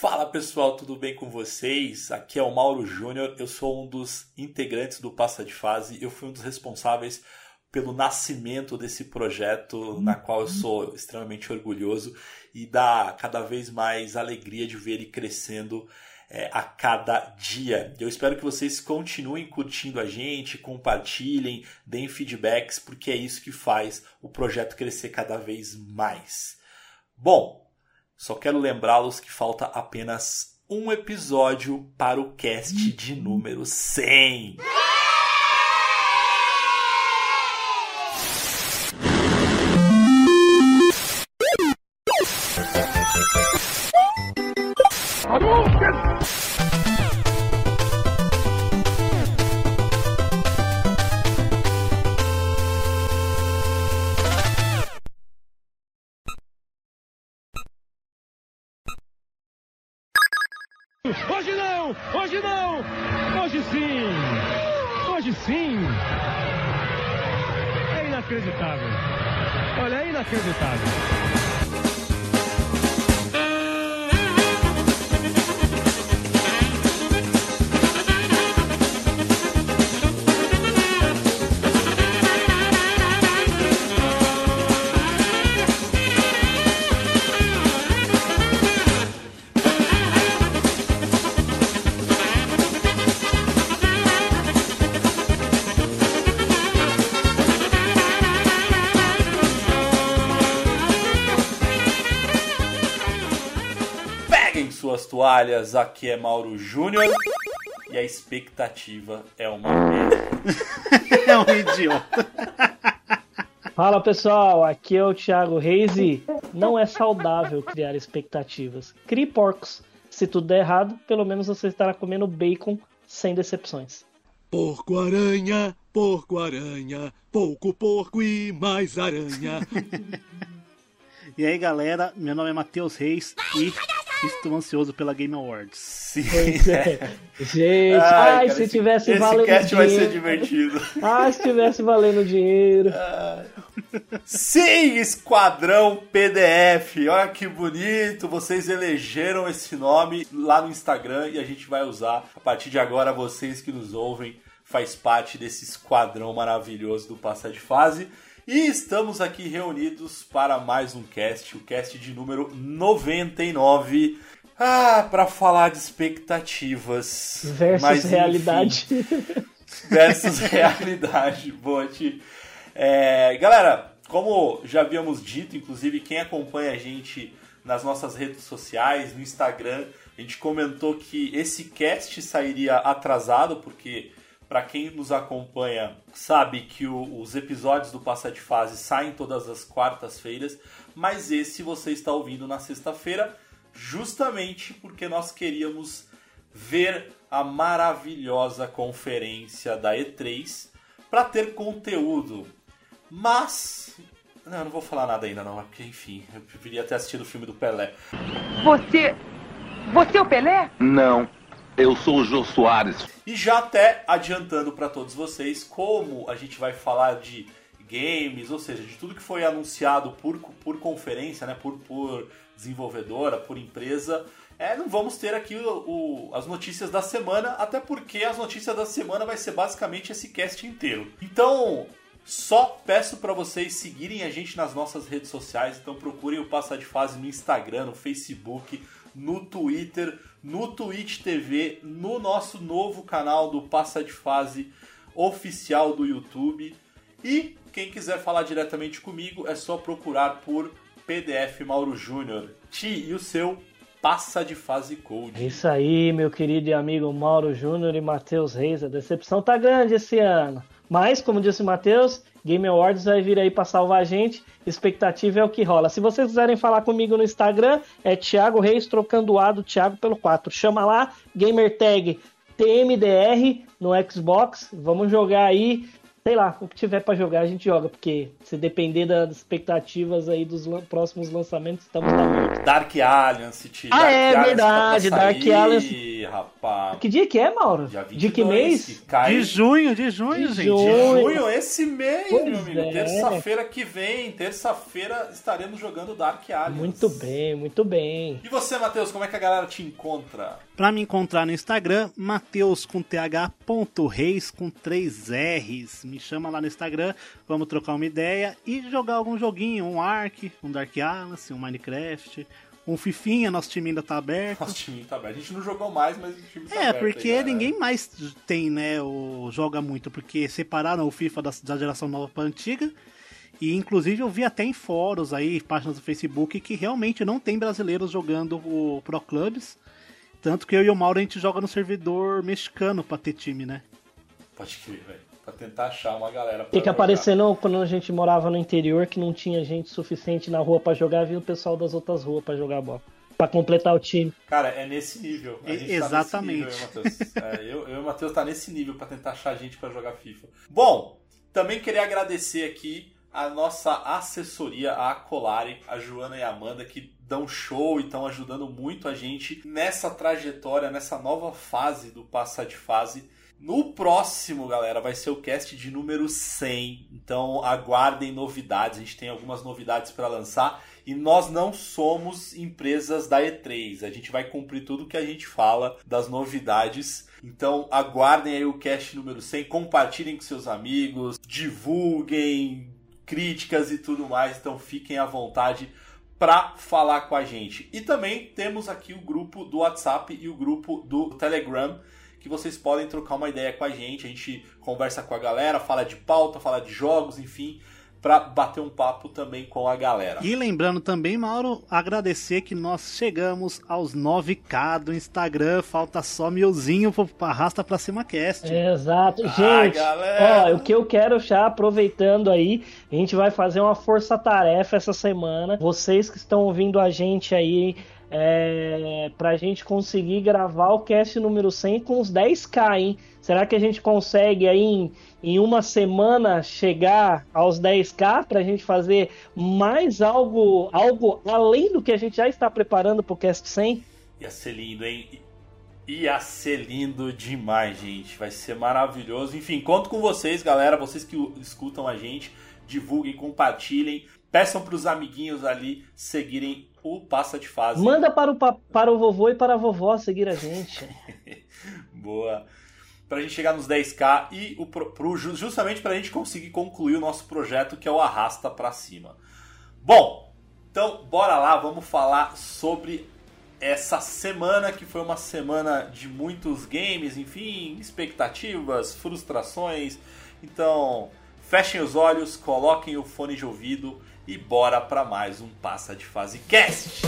Fala pessoal, tudo bem com vocês? Aqui é o Mauro Júnior, eu sou um dos integrantes do Passa de Fase, eu fui um dos responsáveis pelo nascimento desse projeto, na qual eu sou extremamente orgulhoso e dá cada vez mais alegria de ver ele crescendo é, a cada dia. Eu espero que vocês continuem curtindo a gente, compartilhem, deem feedbacks, porque é isso que faz o projeto crescer cada vez mais. Bom, só quero lembrá-los que falta apenas um episódio para o cast de número 100. Aqui é Mauro Júnior e a expectativa é uma. É um idiota. Fala pessoal, aqui é o Thiago Reis e não é saudável criar expectativas. Crie porcos. Se tudo der errado, pelo menos você estará comendo bacon sem decepções. Porco aranha, porco aranha, pouco porco e mais aranha. E aí galera, meu nome é Matheus Reis e estou ansioso pela Game Awards. Sim. É. Gente, ai, cara, se esse- tivesse esse valendo cast vai ser dinheiro. divertido. Ai, se tivesse valendo dinheiro. Sim, Esquadrão PDF. Olha que bonito. Vocês elegeram esse nome lá no Instagram e a gente vai usar. A partir de agora, vocês que nos ouvem faz parte desse esquadrão maravilhoso do Passa de Fase. E estamos aqui reunidos para mais um cast, o cast de número 99. Ah, para falar de expectativas. Versus Mas, enfim, realidade. versus realidade. Boa, Ti. É, galera, como já havíamos dito, inclusive quem acompanha a gente nas nossas redes sociais, no Instagram, a gente comentou que esse cast sairia atrasado, porque para quem nos acompanha sabe que o- os episódios do Passa de Fase saem todas as quartas-feiras, mas esse você está ouvindo na sexta-feira, justamente porque nós queríamos ver a maravilhosa conferência da E3 para ter conteúdo. Mas. Não, eu não vou falar nada ainda, não, porque enfim, eu preferia ter assistido o filme do Pelé. Você. Você é o Pelé? Não, eu sou o Jô Soares. E já até adiantando para todos vocês, como a gente vai falar de games, ou seja, de tudo que foi anunciado por, por conferência, né, por, por desenvolvedora, por empresa, é, não vamos ter aqui o- o- as notícias da semana, até porque as notícias da semana vai ser basicamente esse cast inteiro. Então, só peço para vocês seguirem a gente nas nossas redes sociais, então procurem o Passa de Fase no Instagram, no Facebook, no Twitter, no Twitch TV, no nosso novo canal do Passa de Fase oficial do YouTube. E quem quiser falar diretamente comigo é só procurar por PDF Mauro Júnior. Ti e o seu Passa de Fase É Code. isso aí, meu querido e amigo Mauro Júnior e Matheus Reis. A decepção tá grande esse ano. Mas, como disse o Matheus, Game Awards vai vir aí pra salvar a gente. Expectativa é o que rola. Se vocês quiserem falar comigo no Instagram, é Thiago Reis trocando o A do Thiago pelo 4. Chama lá, gamertag TMDR no Xbox. Vamos jogar aí. Sei lá, o que tiver pra jogar a gente joga, porque se depender das expectativas aí dos lan- próximos lançamentos, estamos na merda. Dark Alliance, Ti. Ah, Dark é Alliance tá verdade, Dark Alliance. rapaz. Que dia que é, Mauro? Dia De que 22, mês? que cai De junho, de junho, De gente. junho. junho, esse mês, Pois meu amigo. é. Terça-feira que vem, terça-feira estaremos jogando Dark Alliance. Muito bem, muito bem. E você, Matheus, como é que a galera te encontra? Pra me encontrar no Instagram, Mateus com th ponto reis com três R's. Me chama lá no Instagram, vamos trocar uma ideia e jogar algum joguinho, um Ark, um Dark Alliance, um Minecraft, um Fifinha, nosso time ainda tá aberto. Nosso time tá aberto. A gente não jogou mais, mas o time tá É, aberto porque aí, ninguém mais tem, né, o joga muito, porque separaram o FIFA da, da geração nova pra antiga. E inclusive eu vi até em fóruns aí, páginas do Facebook, que realmente não tem brasileiros jogando o Pro Clubs. Tanto que eu e o Mauro a gente joga no servidor mexicano pra ter time, né? Pode crer, velho. Pra tentar achar uma galera pra Tem que jogar. aparecer não, quando a gente morava no interior que não tinha gente suficiente na rua pra jogar, vinha o pessoal das outras ruas pra jogar bola. Pra completar o time. Cara, é nesse nível. A E- gente exatamente. Tá nesse nível, eu e o Matheus. É, eu, eu e o Matheus tá nesse nível pra tentar achar gente pra jogar FIFA. Bom, também queria agradecer aqui a nossa assessoria, a Acolari, a Joana e a Amanda, que dão show e estão ajudando muito a gente nessa trajetória, nessa nova fase do Passar de Fase. No próximo, galera, vai ser o cast de número 100. Então aguardem novidades. A gente tem algumas novidades para lançar. E nós não somos empresas da E3. A gente vai cumprir tudo que a gente fala das novidades. Então aguardem aí o cast número 100. Compartilhem com seus amigos. Divulguem críticas e tudo mais. Então fiquem à vontade para falar com a gente. E também temos aqui o grupo do WhatsApp e o grupo do Telegram que vocês podem trocar uma ideia com a gente. A gente conversa com a galera, fala de pauta, fala de jogos, enfim, para bater um papo também com a galera. E lembrando também, Mauro, agradecer que nós chegamos aos 9k do Instagram. Falta só milzinho pro Arrasta Pra Cima Cast. Exato. Ai, Gente, galera. ó, o que eu quero já aproveitando aí, a gente vai fazer uma força-tarefa essa semana. Vocês que estão ouvindo a gente aí, é, pra gente conseguir gravar o cast número 100 com os 10k, hein? Será que a gente consegue aí em, em uma semana chegar aos 10k pra gente fazer mais algo, algo além do que a gente já está preparando pro cast 100? Ia ser lindo, hein? Ia ser lindo demais, gente. Vai ser maravilhoso. Enfim, conto com vocês, galera. Vocês que escutam a gente, divulguem, compartilhem. Peçam pros amiguinhos ali seguirem o Passa de Fase. Manda para o, pa- para o vovô e para a vovó seguir a gente. Boa. Pra gente chegar nos 10k e o, pro- pro- ju- justamente pra gente conseguir concluir o nosso projeto que é o Arrasta Pra Cima. Bom, então bora lá, vamos falar sobre essa semana que foi uma semana de muitos games, enfim, expectativas, frustrações. Então, fechem os olhos, coloquem o fone de ouvido e bora pra mais um Passa de Fase Cast.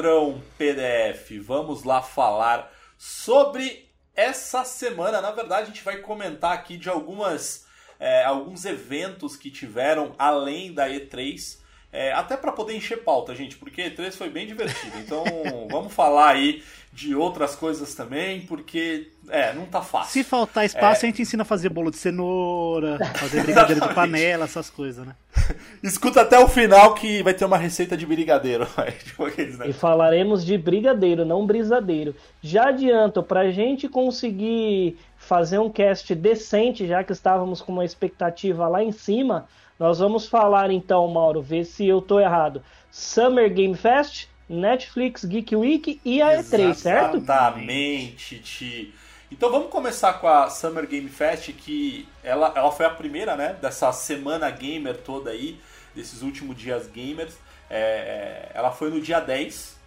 Esquadrão PDF, vamos lá falar sobre essa semana. Na verdade, a gente vai comentar aqui de algumas é, alguns eventos que tiveram além da E3. é, até para poder encher pauta, gente, porque a E3 foi bem divertido. Então vamos falar aí de outras coisas também, porque é, não tá fácil. Se faltar espaço, a gente ensina a fazer bolo de cenoura, fazer brigadeiro de panela, essas coisas, né? Escuta até o final que vai ter uma receita de brigadeiro. tipo aqueles, né? E falaremos de brigadeiro, não brisadeiro. Já adianto, pra gente conseguir fazer um cast decente, já que estávamos com uma expectativa lá em cima, nós vamos falar então, Mauro, ver se eu tô errado. Summer Game Fest, Netflix Geek Week e a E3, certo? Exatamente, Ti. Então vamos começar com a Summer Game Fest, que ela, ela foi a primeira, né, dessa semana gamer toda aí, desses últimos dias gamers. É, é, ela foi no dia 10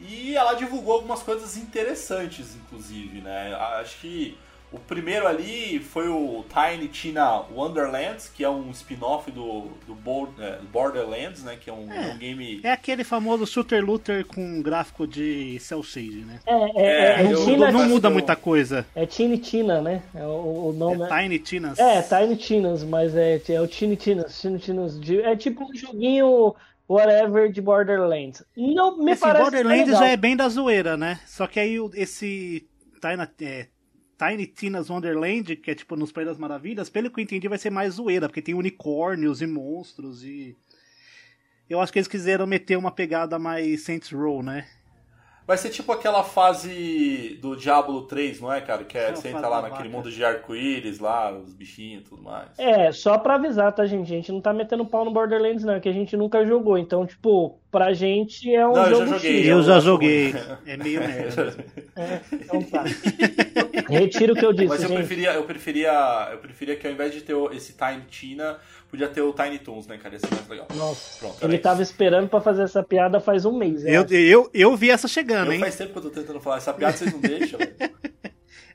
E ela divulgou algumas coisas interessantes, inclusive, né? Acho que o primeiro ali foi o Tiny Tina Wonderlands, que é um spin-off do, do é, Borderlands, né? Que é um, é, um game. É aquele famoso shooter looter com gráfico de cel shade, né? É, é, é, é eu, não, não muda muita coisa. É Tiny Tina, né? É o, o nome. É Tiny Tinas. É, Tiny Tinas, mas é, é o Tiny Tinas. Tiny Tinas de, é tipo um joguinho whatever de Borderlands. Não me esse parece Borderlands já é bem da zoeira, né? Só que aí esse Tiny, é, Tiny Tina's Wonderland, que é tipo nos País das Maravilhas, pelo que eu entendi, vai ser mais zoeira, porque tem unicórnios e monstros e. Eu acho que eles quiseram meter uma pegada mais Saints Row, né? Vai ser tipo aquela fase do Diablo 3, não é, cara? Que é, você entra lá naquele mundo de arco-íris lá, os bichinhos e tudo mais. É, só pra avisar, tá, gente? A gente não tá metendo pau no Borderlands, não, é que a gente nunca jogou. Então, tipo, pra gente é um não, jogo eu já joguei, Eu, eu já joguei. É meio merda. é, então tá. Retiro o que eu disse, Mas eu gente. preferia, eu preferia, eu preferia que ao invés de ter esse Time Tina Podia ter o Tiny Toons, né, cara? Ia ser mais legal. Nossa. Pronto, ele tava esperando pra fazer essa piada faz um mês. Eu, eu, eu, eu, vi essa chegando, eu hein? Faz tempo que eu tô tentando falar. Essa piada vocês não deixam, velho.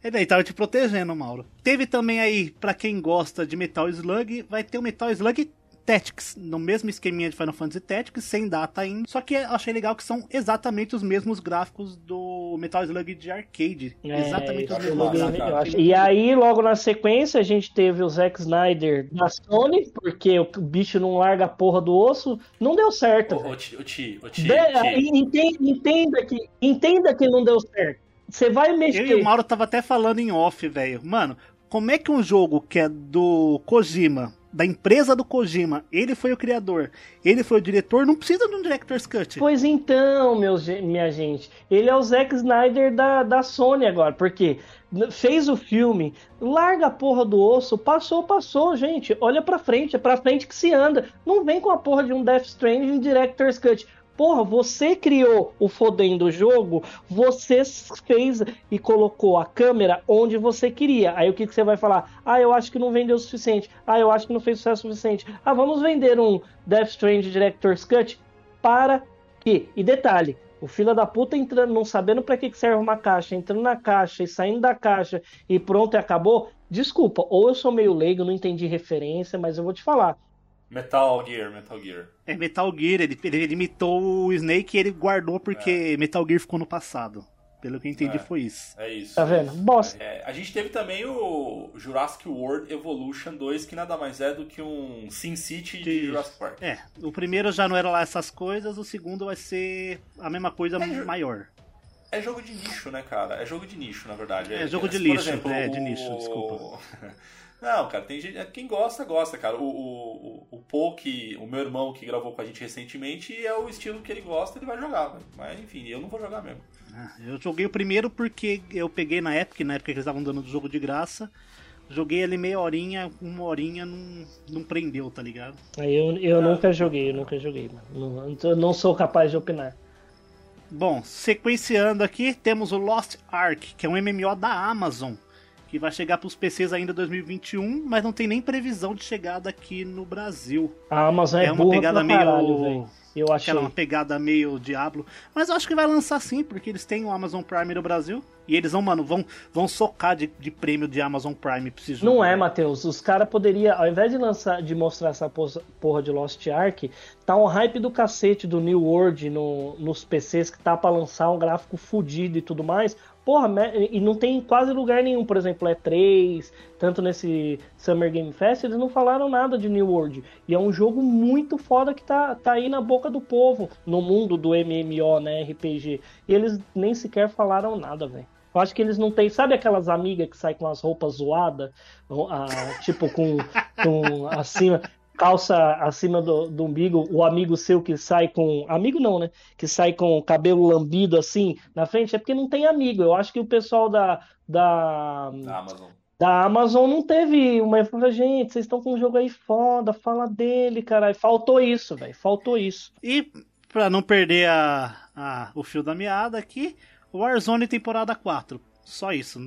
É daí, tava te protegendo, Mauro. Teve também aí, para quem gosta de Metal Slug, vai ter o Metal Slug Tactics, no mesmo esqueminha de Final Fantasy Tactics, sem data ainda. Só que eu achei legal que são exatamente os mesmos gráficos do Metal Slug de arcade. É, exatamente os mesmos gráficos. E aí, logo na sequência, a gente teve o Zack Snyder da Sony, porque o bicho não larga a porra do osso. Não deu certo. O, Ti, o Ti, o Ti, Entenda, entenda, que, entenda que não deu certo. Você vai mexer. Eu e o Mauro tava até falando em off, velho. Mano, como é que um jogo que é do Kojima da empresa do Kojima, ele foi o criador, ele foi o diretor, não precisa de um director's cut. Pois então, meus, minha gente, ele é o Zack Snyder da, da Sony agora, porque fez o filme, larga a porra do osso, passou, passou, gente, olha pra frente, é pra frente que se anda, não vem com a porra de um Death Stranding director's cut. Porra, você criou o fodendo jogo, você fez e colocou a câmera onde você queria. Aí o que, que você vai falar? Ah, eu acho que não vendeu o suficiente. Ah, eu acho que não fez sucesso suficiente. Ah, vamos vender um Death Stranding Director's Cut para quê? E detalhe, o fila da puta entrando, não sabendo para que, que serve uma caixa, entrando na caixa e saindo da caixa e pronto e acabou. Desculpa, ou eu sou meio leigo, não entendi referência, mas eu vou te falar. Metal Gear, Metal Gear. É, Metal Gear, ele, ele imitou o Snake e ele guardou porque é. Metal Gear ficou no passado. Pelo que eu entendi, é, foi isso. É isso. Tá vendo? Bosta. É, a gente teve também o Jurassic World Evolution 2, que nada mais é do que um Sin City de, de Jurassic Park. É, o primeiro já não era lá essas coisas, o segundo vai ser a mesma coisa é, maior. É jogo de nicho, né, cara? É jogo de nicho, na verdade. É, jogo de lixo, exemplo, é, de nicho, desculpa. Não, cara, tem gente. Quem gosta, gosta, cara. O, o, o Paul, que, o meu irmão que gravou com a gente recentemente, é o estilo que ele gosta, ele vai jogar. Mas enfim, eu não vou jogar mesmo. Ah, eu joguei o primeiro porque eu peguei na época, na época que eles estavam dando o jogo de graça. Joguei ali meia horinha, uma horinha, não, não prendeu, tá ligado? Eu, eu ah. nunca joguei, eu nunca joguei, mano. Não, não sou capaz de opinar. Bom, sequenciando aqui, temos o Lost Ark, que é um MMO da Amazon que vai chegar para os PCs ainda em 2021, mas não tem nem previsão de chegada aqui no Brasil. A Amazon é, é uma pegada meio caralho, eu achei. Aquela uma pegada meio Diablo. Mas eu acho que vai lançar sim, porque eles têm o Amazon Prime no Brasil. E eles vão, mano, vão, vão socar de, de prêmio de Amazon Prime jogo. Não é, Matheus. Os caras poderiam, ao invés de lançar, de mostrar essa porra de Lost Ark, tá um hype do cacete do New World no, nos PCs que tá pra lançar um gráfico fudido e tudo mais. Porra, e não tem quase lugar nenhum, por exemplo, é 3, tanto nesse Summer Game Fest, eles não falaram nada de New World. E é um jogo muito foda que tá, tá aí na boca do povo, no mundo do MMO, né, RPG. E eles nem sequer falaram nada, velho. Eu acho que eles não têm. Sabe aquelas amigas que saem com as roupas zoadas? tipo, com, com acima calça acima do, do, umbigo, o amigo seu que sai com. Amigo não, né? Que sai com o cabelo lambido assim na frente, é porque não tem amigo. Eu acho que o pessoal da. Da, da Amazon. Da Amazon não teve uma. Gente, vocês estão com um jogo aí foda, fala dele, caralho. Faltou isso, velho. Faltou isso. E pra não perder a, a, o fio da meada aqui, Warzone temporada 4. Só isso.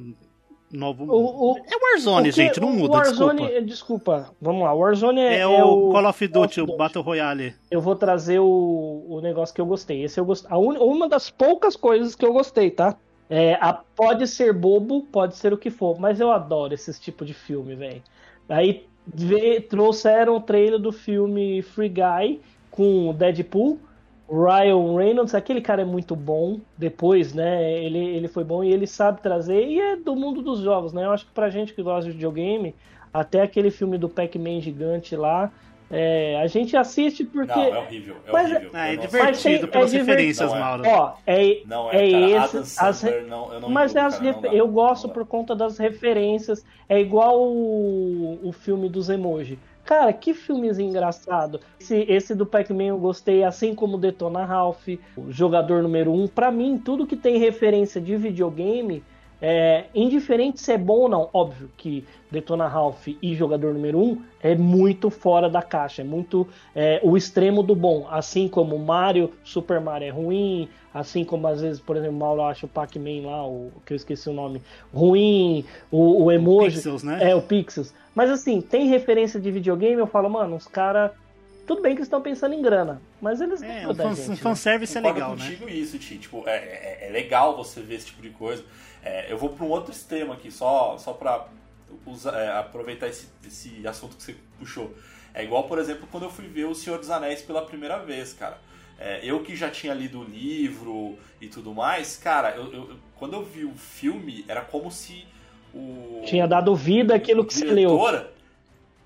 Novo O- o- é Warzone, O que- gente, não o muda, Warzone, desculpa. desculpa. vamos lá. Warzone é, É, o Call of Duty, o. Battle Royale. Eu vou trazer o, o negócio que eu gostei. Esse eu gostei. A un- uma das poucas coisas que eu gostei, tá? É, a- pode ser bobo, pode ser o que for, mas eu adoro esse tipo de filme, velho. Aí vê- trouxeram o trailer do filme Free Guy com o Deadpool. Ryan Reynolds, aquele cara é muito bom. Depois, né? Ele, ele foi bom e ele sabe trazer. E é do mundo dos jogos, né? Eu acho que pra gente que gosta de videogame, até aquele filme do Pac-Man gigante lá, é, a gente assiste porque. Não, é horrível. É Mas- horrível. É Eu não Mas divertido é pelas divertido. referências, Não é. Mauro. Ó, é, Não é, é, cara. esse. As não, eu não Mas é julgo, as cara, refer- não dá, eu gosto por conta das referências. É igual o, o filme dos emoji. Cara, que filmes engraçado. Esse, esse do Pac-Man eu gostei, assim como Detona Ralph, o jogador número 1. Um. Pra mim, tudo que tem referência de videogame, é, indiferente se é bom ou não, óbvio que Detona Ralph e jogador número 1 um é muito fora da caixa, é muito é, o extremo do bom. Assim como Mario, Super Mario é ruim, assim como às vezes, por exemplo, Mauro acha o Pac-Man lá, o, que eu esqueci o nome, ruim, o, o emoji. Pixels, né? É, o Pixels. Mas assim, tem referência de videogame, eu falo, mano, os caras. Tudo bem que eles estão pensando em grana, mas eles É, um, da fan, gente, um né? fanservice é Concordo legal, né? contigo isso, Ti. Tipo, é, é, é legal você ver esse tipo de coisa. É, eu vou para um outro extremo aqui, só, só para aproveitar esse, esse assunto que você puxou. É igual, por exemplo, quando eu fui ver O Senhor dos Anéis pela primeira vez, cara. É, eu que já tinha lido o livro e tudo mais, cara, eu, eu- quando eu vi o filme, era como se o. Tinha dado vida àquilo que você leu.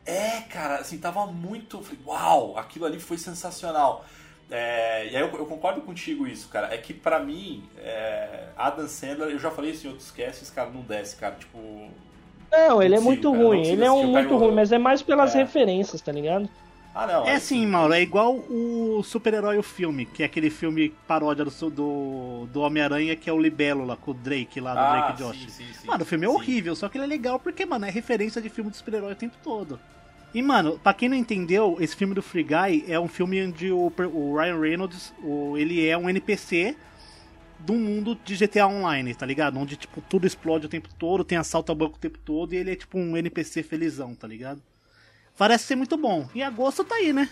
É, cara, assim, tava muito. falei, Uau, aquilo ali foi sensacional. É, e aí eu, eu concordo contigo isso, cara. É que pra mim, é, Adam Sandler, eu já falei isso em outros casts, cara, não desce, cara. Tipo. Não, ele é muito cara, ruim. Ele é um muito ruim, mas é mais pelas É. referências, tá ligado? Ah, não. É assim, Mauro, é igual o super-herói o filme, que é aquele filme paródia do, do, do Homem-Aranha, que é o Libelo lá, com o Drake lá, do Ah, Drake Josh. sim, sim, sim, Mano, o filme é sim. horrível, só que ele é legal porque, mano, é referência de filme de super-herói o tempo todo. E, mano, pra quem não entendeu, esse filme do Free Guy é um filme onde o, o Ryan Reynolds, o- ele é um NPC do mundo de GTA Online, tá ligado? Onde, tipo, tudo explode o tempo todo, tem assalto ao banco o tempo todo, e ele é, tipo, um NPC felizão, tá ligado? Parece ser muito bom. E agosto tá aí, né?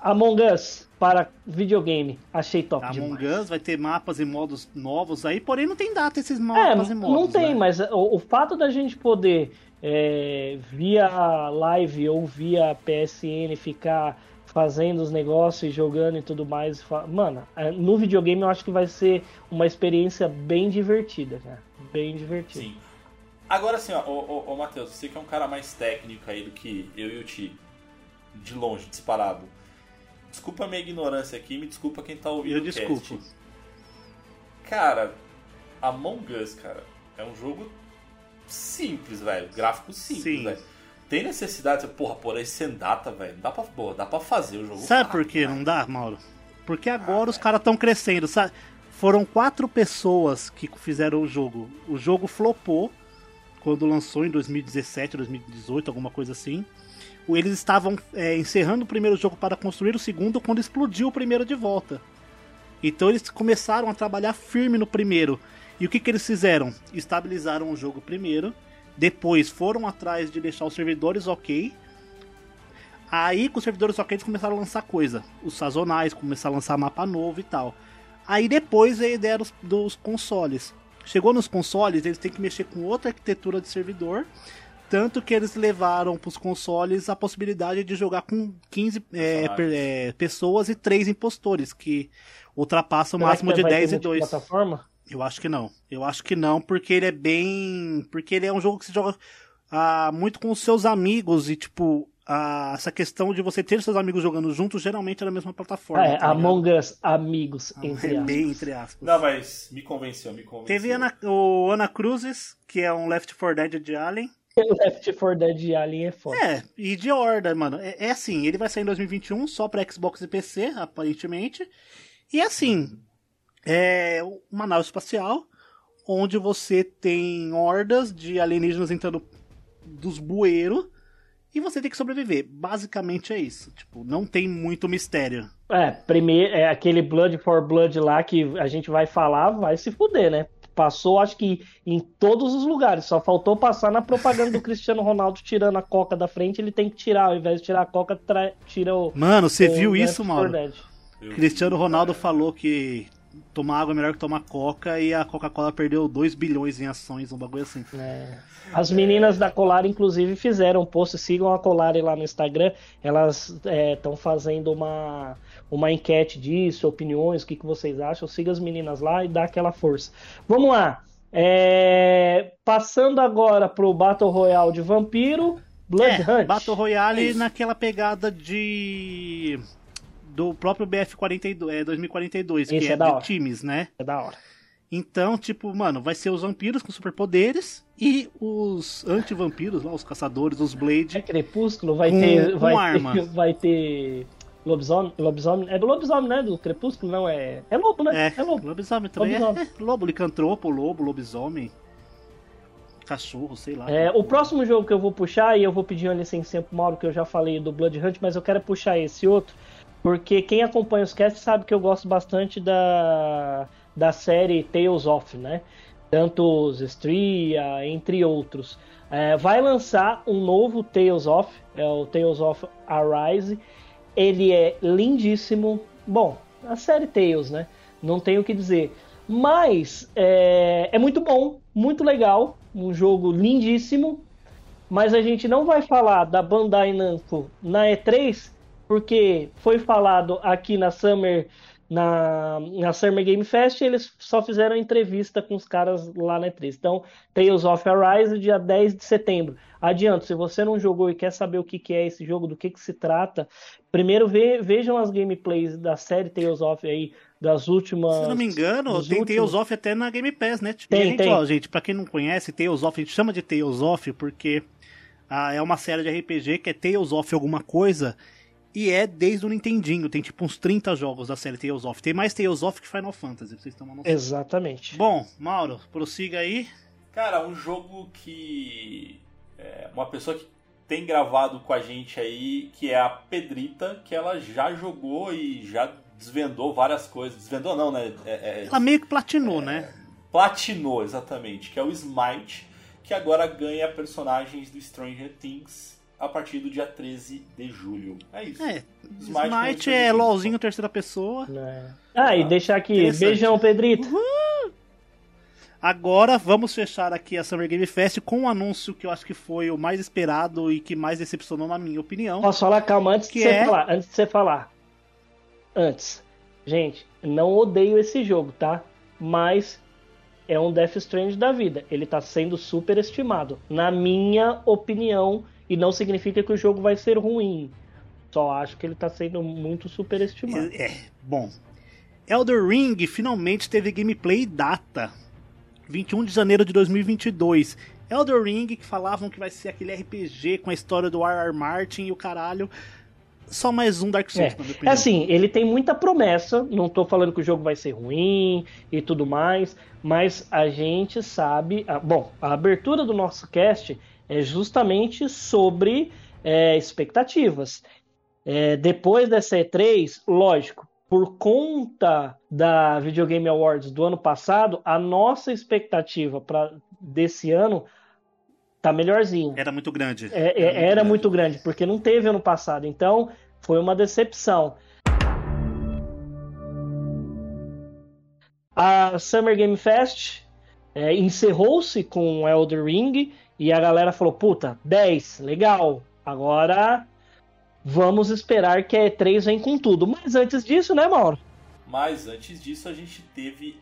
Among Us para videogame. Achei top Among demais. Us vai ter mapas e modos novos aí, porém não tem data esses É, mapas e modos. não tem, né? mas o, o fato da gente poder é, via live ou via PSN ficar fazendo os negócios e jogando e tudo mais, mano, é, no videogame eu acho que vai ser uma experiência bem divertida, cara. Bem divertida. Sim. Agora assim, ó, ô, ô, ô Matheus, você que é um cara mais técnico aí do que eu e o Ti, de longe, disparado. Desculpa a minha ignorância aqui, me desculpa quem tá ouvindo Eu desculpo. Cara, Among Us, cara, é um jogo simples, velho. Gráfico simples, Sim. velho. Tem necessidade, porra, por aí sem data, velho. Dá pra, porra, dá pra fazer o jogo. Sabe por que velho. não dá, Mauro? Porque agora os caras estão crescendo, sabe? Foram quatro pessoas que fizeram o jogo. O jogo flopou quando lançou em 2017, 2018, alguma coisa assim. Eles estavam é, encerrando o primeiro jogo para construir o segundo quando explodiu o primeiro de volta. Então eles começaram a trabalhar firme no primeiro. E o que, que eles fizeram? Estabilizaram o jogo primeiro. Depois foram atrás de deixar os servidores ok. Aí com os servidores ok eles começaram a lançar coisa. Os sazonais, começaram a lançar mapa novo e tal. Aí depois a ideia dos, dos consoles. Chegou nos consoles, eles têm que mexer com outra arquitetura de servidor. Tanto que eles levaram para os consoles a possibilidade de jogar com 15 é, é, pessoas e 3 impostores, que ultrapassam o Será máximo de vai ter 10 e 2. multiplataforma? Eu acho que não. Eu acho que não, porque ele é bem. Porque ele é um jogo que se joga ah, muito com os seus amigos e, tipo, ah, essa questão de você ter seus amigos jogando juntos geralmente é na mesma plataforma. Ah, é, tá? Among Us, amigos, entre É aspas. bem entre aspas. Não, mas me convenceu, me convenceu. Teve Ana, o Ana Cruzes, que é um Left 4 Dead de Alien. Left 4 Dead Alien é foda. É, e de Horda, mano. É, é assim, ele vai sair em 2021 só pra Xbox e PC, aparentemente. E assim, é uma nave espacial onde você tem hordas de alienígenas entrando dos bueiros e você tem que sobreviver. Basicamente é isso. Tipo, não tem muito mistério. É, primeiro, é aquele Blood for Blood lá que a gente vai falar, vai se fuder, né? Passou, acho que em todos os lugares. Só faltou passar na propaganda do Cristiano Ronaldo tirando a coca da frente. Ele tem que tirar, ao invés de tirar a coca, tra- tira o. Mano, você viu isso, 4 Mauro? Dead. Cristiano Ronaldo falou que tomar água é melhor que tomar coca e a Coca-Cola perdeu 2 bilhões em ações, um bagulho assim. É. As meninas da Colar, inclusive, fizeram um post. Sigam a Colar lá no Instagram. Elas estão fazendo uma, uma enquete disso, opiniões, o que, que vocês acham. Siga as meninas lá e dá aquela força. Vamos lá. É, Passando agora pro Battle Royale de Vampiro, Blood é, Hunt. Battle Royale É naquela pegada de do próprio BF 42, é, 2042, Esse que é é, de hora. times, né? É da hora. Então, tipo, mano, vai ser os vampiros com superpoderes e os anti-vampiros lá, os caçadores, os É Blade. Crepúsculo, vai Com- ter. com vai arma. Ter, vai ter. Lobisomem, lobisomem. É do lobisomem, né? Do Crepúsculo, não é. É lobo, né? É, lobo. lobisomem também. Lobisomem. É, é, lobo, licantropo, lobo, lobisomem, cachorro, sei lá. É, o próximo jogo que eu vou puxar, e eu vou pedir uma licença pro Mauro, que eu já falei do Blood Hunt, mas eu quero puxar esse outro, porque quem acompanha os casts sabe que eu gosto bastante da, da série Tales of, né? Tanto os Stria, entre outros. É, vai lançar um novo Tales of, é o Tales of Arise. Ele é lindíssimo. Bom, a série Tales, né? Não tenho o que dizer. Mas é, é muito bom, muito legal. Um jogo lindíssimo. Mas a gente não vai falar da Bandai Namco na E3, porque foi falado aqui na Summer, na, na Summer Game Fest, e eles só fizeram entrevista com os caras lá na E3. Então, Tales of Arise, dia 10 de setembro. Adianto, se você não jogou e quer saber o que, que é esse jogo, do que, que se trata, primeiro ve- vejam as gameplays da série Tales of aí, das últimas. Se não me engano, tem últimos- Tales of até na Game Pass, né? Tem, E gente, tem. Ó, gente, pra quem não conhece, Tales of, a gente chama de Tales of porque ah, é uma série de RPG que é Tales of alguma coisa e é desde o Nintendinho. Tem tipo uns 30 jogos da série Tales of. Tem mais Tales of que Final Fantasy, pra vocês uma noção. Exatamente. Bom, Mauro, prossiga aí. Cara, um jogo que. é, uma pessoa que tem gravado com a gente aí, que é a Pedrita, que ela já jogou e já desvendou várias coisas. Desvendou não, né? É, é, Ela meio que platinou, né? platinou, exatamente, que é o Smite, que agora ganha personagens do Stranger Things a partir do dia 13 de julho. É isso. É, Smite Smite é é. LOLzinho terceira pessoa. né? Ah, e deixar aqui, beijão, Pedrito. Agora vamos fechar aqui a Summer Game Fest com um anúncio que eu acho que foi o mais esperado e que mais decepcionou na minha opinião. Posso falar, calma, antes de Que você é? falar, antes de você falar. Antes. Gente, não odeio esse jogo, tá? Mas é um Death Stranding da vida. Ele tá sendo super estimado, na minha opinião, e não significa que o jogo vai ser ruim. Só acho que ele tá sendo muito superestimado. É, bom. Elder Ring finalmente teve gameplay data. 21 de janeiro de 2022. Elder Ring, que falavam que vai ser aquele RPG com a história do R.R. Martin e o caralho. Só mais um Dark Souls, É. na minha É opinião. assim, ele tem muita promessa, não tô falando que o jogo vai ser ruim e tudo mais, mas a gente sabe. ah, bom, a abertura do nosso cast é justamente sobre é, expectativas. É, depois dessa E3, lógico, por conta da Video Game Awards do ano passado, a nossa expectativa para desse ano tá melhorzinha. Era muito grande. É, é, era muito grande, porque não teve ano passado. Então, foi uma decepção. A Summer Game Fest é, encerrou-se com Elder Ring e a galera falou: puta, 10, legal. Agora vamos esperar que a E3 vem com tudo. Mas antes disso, né, Mauro? Mas antes disso, a gente teve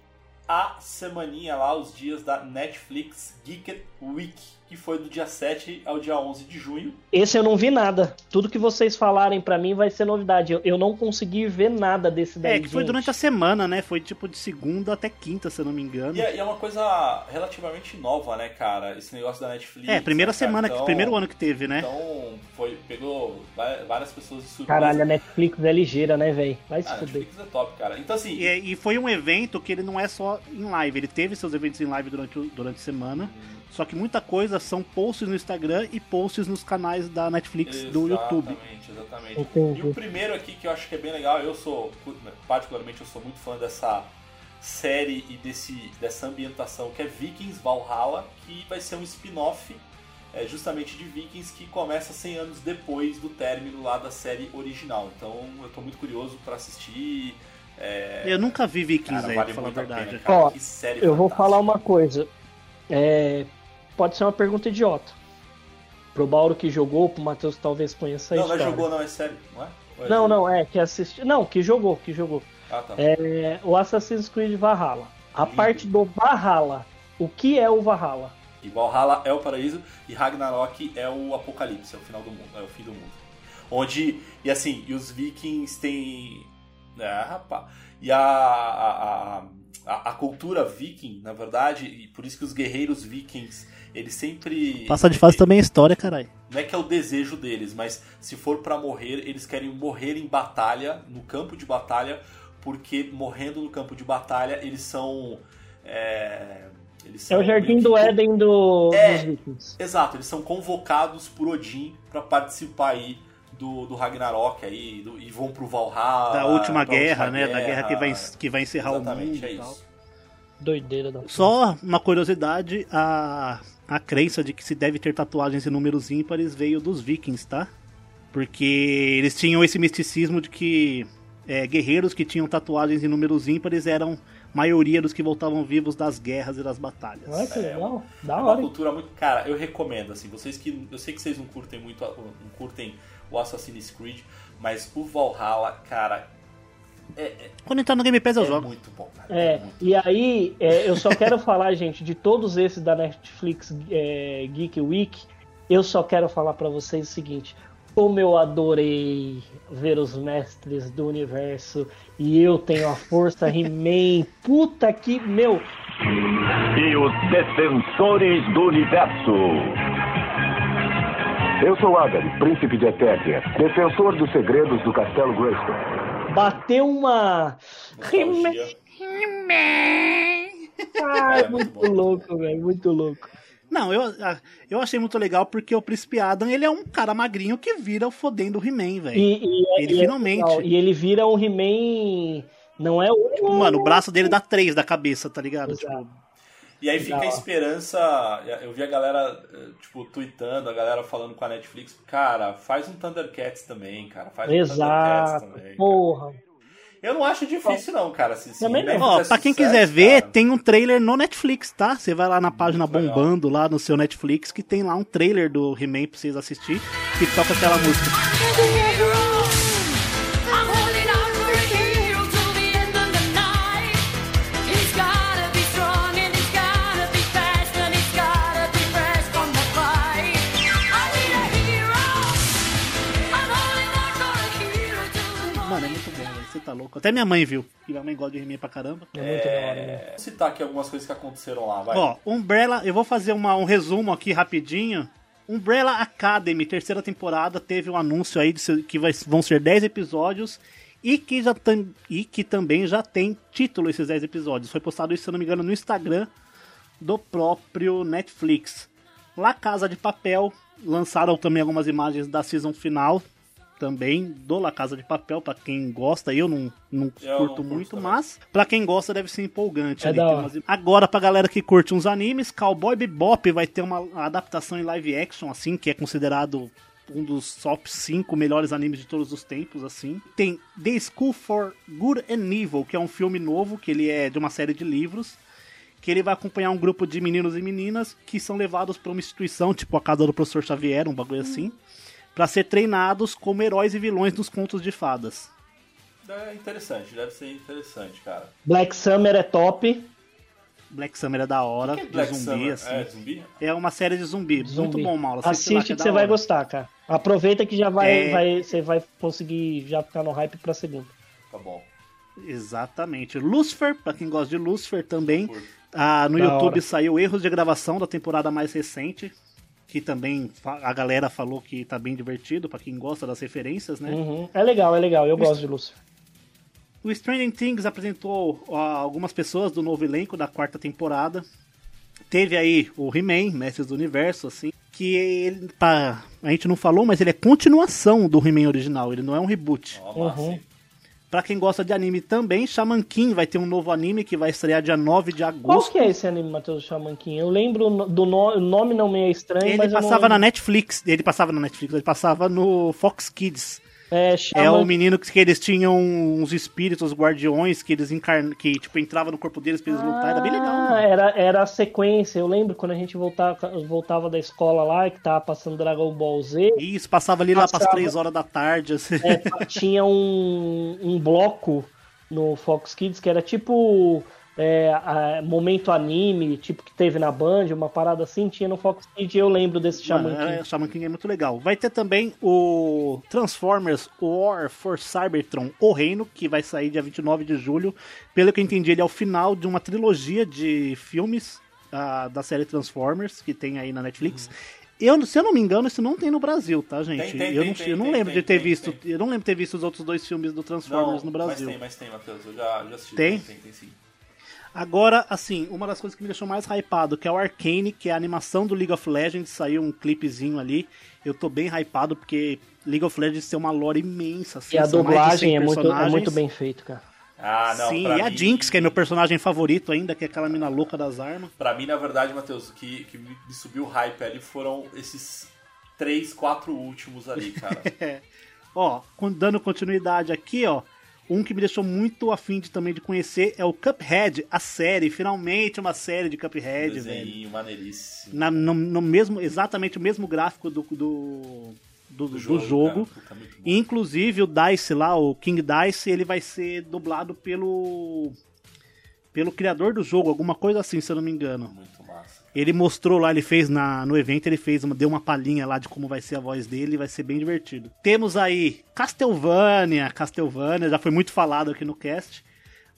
a semaninha lá, os dias da Netflix Geeked Week, que foi do dia 7 ao dia 11 de junho. Esse eu não vi nada. Tudo que vocês falarem pra mim vai ser novidade. Eu, eu não consegui ver nada desse daí. É, que foi gente. durante a semana, né? Foi tipo de segunda até quinta, se eu não me engano. E é, e é uma coisa relativamente nova, né, cara? Esse negócio da Netflix. É, primeira né, semana, Então- primeiro ano que teve, né? Então, foi, pegou várias pessoas de surpresa. Caralho, a Netflix é ligeira, né, velho? Vai se Ah, fuder. Netflix é top, cara. Então, assim, E, e foi um evento que ele não é só em live, ele teve seus eventos em live durante, durante a semana. Só que muita coisa são posts no Instagram e posts nos canais da Netflix do YouTube. Exatamente, exatamente. E o primeiro aqui que eu acho que é bem legal, eu sou, particularmente, eu sou muito fã dessa série e desse, dessa ambientação que é Vikings Valhalla, que vai ser um spin-off é, justamente de Vikings que começa 100 anos depois do término lá da série original. Então eu tô muito curioso para assistir. É... Eu nunca vi Vikings Cara, aí, vale pra falar a verdade. pena, cara. Ó, Que série Eu vou fantástica. falar uma coisa. É, pode ser uma pergunta idiota. Pro Bauro que jogou, pro Matheus talvez conheça Não, isso. não é jogou, não, é sério, não é? É Não, não, é que assistiu. Não, que jogou, que jogou. Ah, tá. É, o Assassin's Creed Valhalla. A Lindo. parte do Valhalla. O que é o Valhalla? E Valhalla é o paraíso e Ragnarok é o apocalipse, é o final do mundo, é o fim do mundo. Onde, e assim, e os vikings têm. É, rapaz. E a, a, a, a cultura viking, na verdade, e por isso que os guerreiros vikings, eles sempre. Passa de fase também é história, caralho. Não é que é o desejo deles, mas se for pra morrer, eles querem morrer em batalha, no campo de batalha, porque morrendo no campo de batalha, eles são. É, eles É são o Jardim do que- Éden do, É. dos Vikings. Exato, eles são convocados por Odin pra participar aí do, do Ragnarok aí, do- e vão pro Valhalla. Da última guerra, última né? Da guerra que vai, que vai encerrar o Exatamente, mundo é. Doideira da Só uma curiosidade, a, a crença de que se deve ter tatuagens em números ímpares veio dos vikings, tá? Porque eles tinham esse misticismo de que é, guerreiros que tinham tatuagens em números ímpares eram maioria dos que voltavam vivos das guerras e das batalhas. Olha que legal. Da É uma hora. hein? cultura muito. Cara, eu recomendo, assim, vocês que. Eu sei que vocês não curtem muito, não curtem o Assassin's Creed, mas o Valhalla, cara, é, é, Quando entrar no Game Pass eu é jogo. muito bom, cara. É, muito e aí, é, eu só quero falar, gente, de todos esses da Netflix é, Geek Week, eu só quero falar pra vocês o seguinte: como eu adorei ver os mestres do universo e eu tenho a força He-Man, puta que, meu, e os Defensores do Universo. Eu sou Agari, príncipe de Eternia, defensor dos segredos do Castelo Grayskull. Bateu uma. He-Man, nostalgia. Ai, É, muito muito louco, velho, muito louco. Não, eu, ah, eu achei muito legal porque o Príncipe Adam, ele é um cara magrinho que vira o fodendo He-Man, velho. E, e- Ele e é finalmente- legal, e ele vira um He-Man. Não é o. Tipo, mano, o braço dele dá três da cabeça, tá ligado? Tipo, E aí fica a Legal. esperança. Eu vi a galera, eh, tipo, tweetando, a galera falando com a Netflix, cara, faz um Thundercats também, cara. Faz um Thundercats Exato. também. cara. Porra. Eu não acho difícil, não, cara. Se, se Também não. Ó, pra quem sucesso, quiser ver, cara, tem um trailer no Netflix, tá? Você vai lá na página Muito legal. bombando lá no seu Netflix, que tem lá um trailer do He-Man pra vocês assistir, que toca aquela música. Tá louco. Até minha mãe viu. E minha mãe gosta de He-Man pra caramba. É muito da hora, né? Vou citar aqui algumas coisas que aconteceram lá, vai. Ó, Umbrella, eu vou fazer uma- um resumo aqui rapidinho. Umbrella Academy, terceira temporada, teve um anúncio aí de que vai- vão ser 10 episódios e que, já tam, e que também já tem título esses 10 episódios. Foi postado isso, se eu não me engano, no Instagram do próprio Netflix. La Casa de Papel, lançaram também algumas imagens da season final também do La Casa de Papel, pra quem gosta, eu não, não Eu não curto curto muito, também. mas pra quem gosta deve ser empolgante. É ali, da tem hora. umas- Agora, pra galera que curte uns animes, Cowboy Bebop vai ter uma adaptação em live action, assim, que é considerado um dos top 5 melhores animes de todos os tempos, assim. Tem The School for Good and Evil, que é um filme novo, que ele é de uma série de livros, que ele vai acompanhar um grupo de meninos e meninas que são levados pra uma instituição, tipo a casa do professor Xavier, um bagulho assim, pra ser treinados como heróis e vilões dos contos de fadas. É interessante, deve ser interessante, cara. Black Summer é top. Black Summer é da hora, Que de Black zumbi, Summer? assim. É zumbi? É uma série de zumbi. Zumbi. Muito bom, Mauro. Assiste, lá, é que da você vai gostar, cara. Aproveita que já vai, É. vai, você vai conseguir já ficar no hype pra segunda. Tá bom. Exatamente. Lucifer, pra quem gosta de Lucifer também. Ah, no Da YouTube hora. saiu erros de gravação da temporada mais recente. Que também a galera falou que tá bem divertido, pra quem gosta das referências, né? Uhum. É legal, é legal. Eu gosto de Lucifer. O Stranger Things apresentou algumas pessoas do novo elenco da quarta temporada. Teve aí o He-Man, Mestres do Universo, assim, que ele, pá, a gente não falou, mas ele é continuação do He-Man original, ele não é um reboot. Uhum. Pra quem gosta de anime também, Shaman King vai ter um novo anime que vai estrear dia 9 de Qual agosto. que é esse anime, Matheus Shaman King? Eu lembro do no- nome não me é estranho, Ele mas passava não na. Netflix, ele passava na Netflix, ele passava no Fox Kids. É, É Shaman o menino que, que eles tinham uns espíritos guardiões que eles encarnam, que tipo entrava no corpo deles pra eles lutar, era bem legal. Ah, mano. era, era a sequência. Eu lembro quando a gente voltava, voltava da escola lá e que tava passando Dragon Ball Z. Isso, passava ali lá pras Passava. 3 horas da tarde. assim. é, tinha um, um bloco no Fox Kids que era tipo é, a- momento anime, tipo que teve na Band, uma parada assim, tinha no Fox Kids e eu lembro desse Shaman Mano, é, King. Shaman King é muito legal. Vai ter também o Transformers War for Cybertron, O Reino, que vai sair dia 29 de julho. Pelo que eu entendi, ele é o final de uma trilogia de filmes ah, da série Transformers, que tem aí na Netflix. Eu, se eu não me engano, isso não tem no Brasil, tá, gente? Tem, tem, eu não, tem, eu não tem, lembro tem, de ter tem, visto. tem. Eu não lembro de ter visto os outros dois filmes do Transformers no Brasil. Mas tem, mas tem, Matheus. Eu já, já assisti. Tem? Tem, tem sim. Agora, assim, uma das coisas que me deixou mais hypado, que é o Arcane, que é a animação do League of Legends, saiu um clipezinho ali. Eu tô bem hypado porque League of Legends tem uma lore imensa, assim, E a dublagem 100 é muito, é muito bem feito, cara. Ah, não. Sim, e a mim- Jinx, que é meu personagem favorito ainda, que é aquela mina louca das armas. Pra mim, na verdade, Matheus, o que, que me subiu o hype ali foram esses três, quatro últimos ali, cara. Ó, con- dando continuidade aqui, ó. Um que me deixou muito afim de, também de conhecer é o Cuphead, a série. Finalmente uma série de Cuphead, velho. Desenho maneiríssimo. Na- no, no mesmo, exatamente o mesmo gráfico do, do, do, do jogo, jogo. cara. Bom. Inclusive o Dice lá, o King Dice, ele vai ser dublado pelo pelo criador do jogo, alguma coisa assim, se eu não me engano. Muito. Ele mostrou lá, ele fez na, no evento, ele fez uma, deu uma palhinha lá de como vai ser a voz dele, vai ser bem divertido. Temos aí Castlevania, Castlevania, já foi muito falado aqui no cast.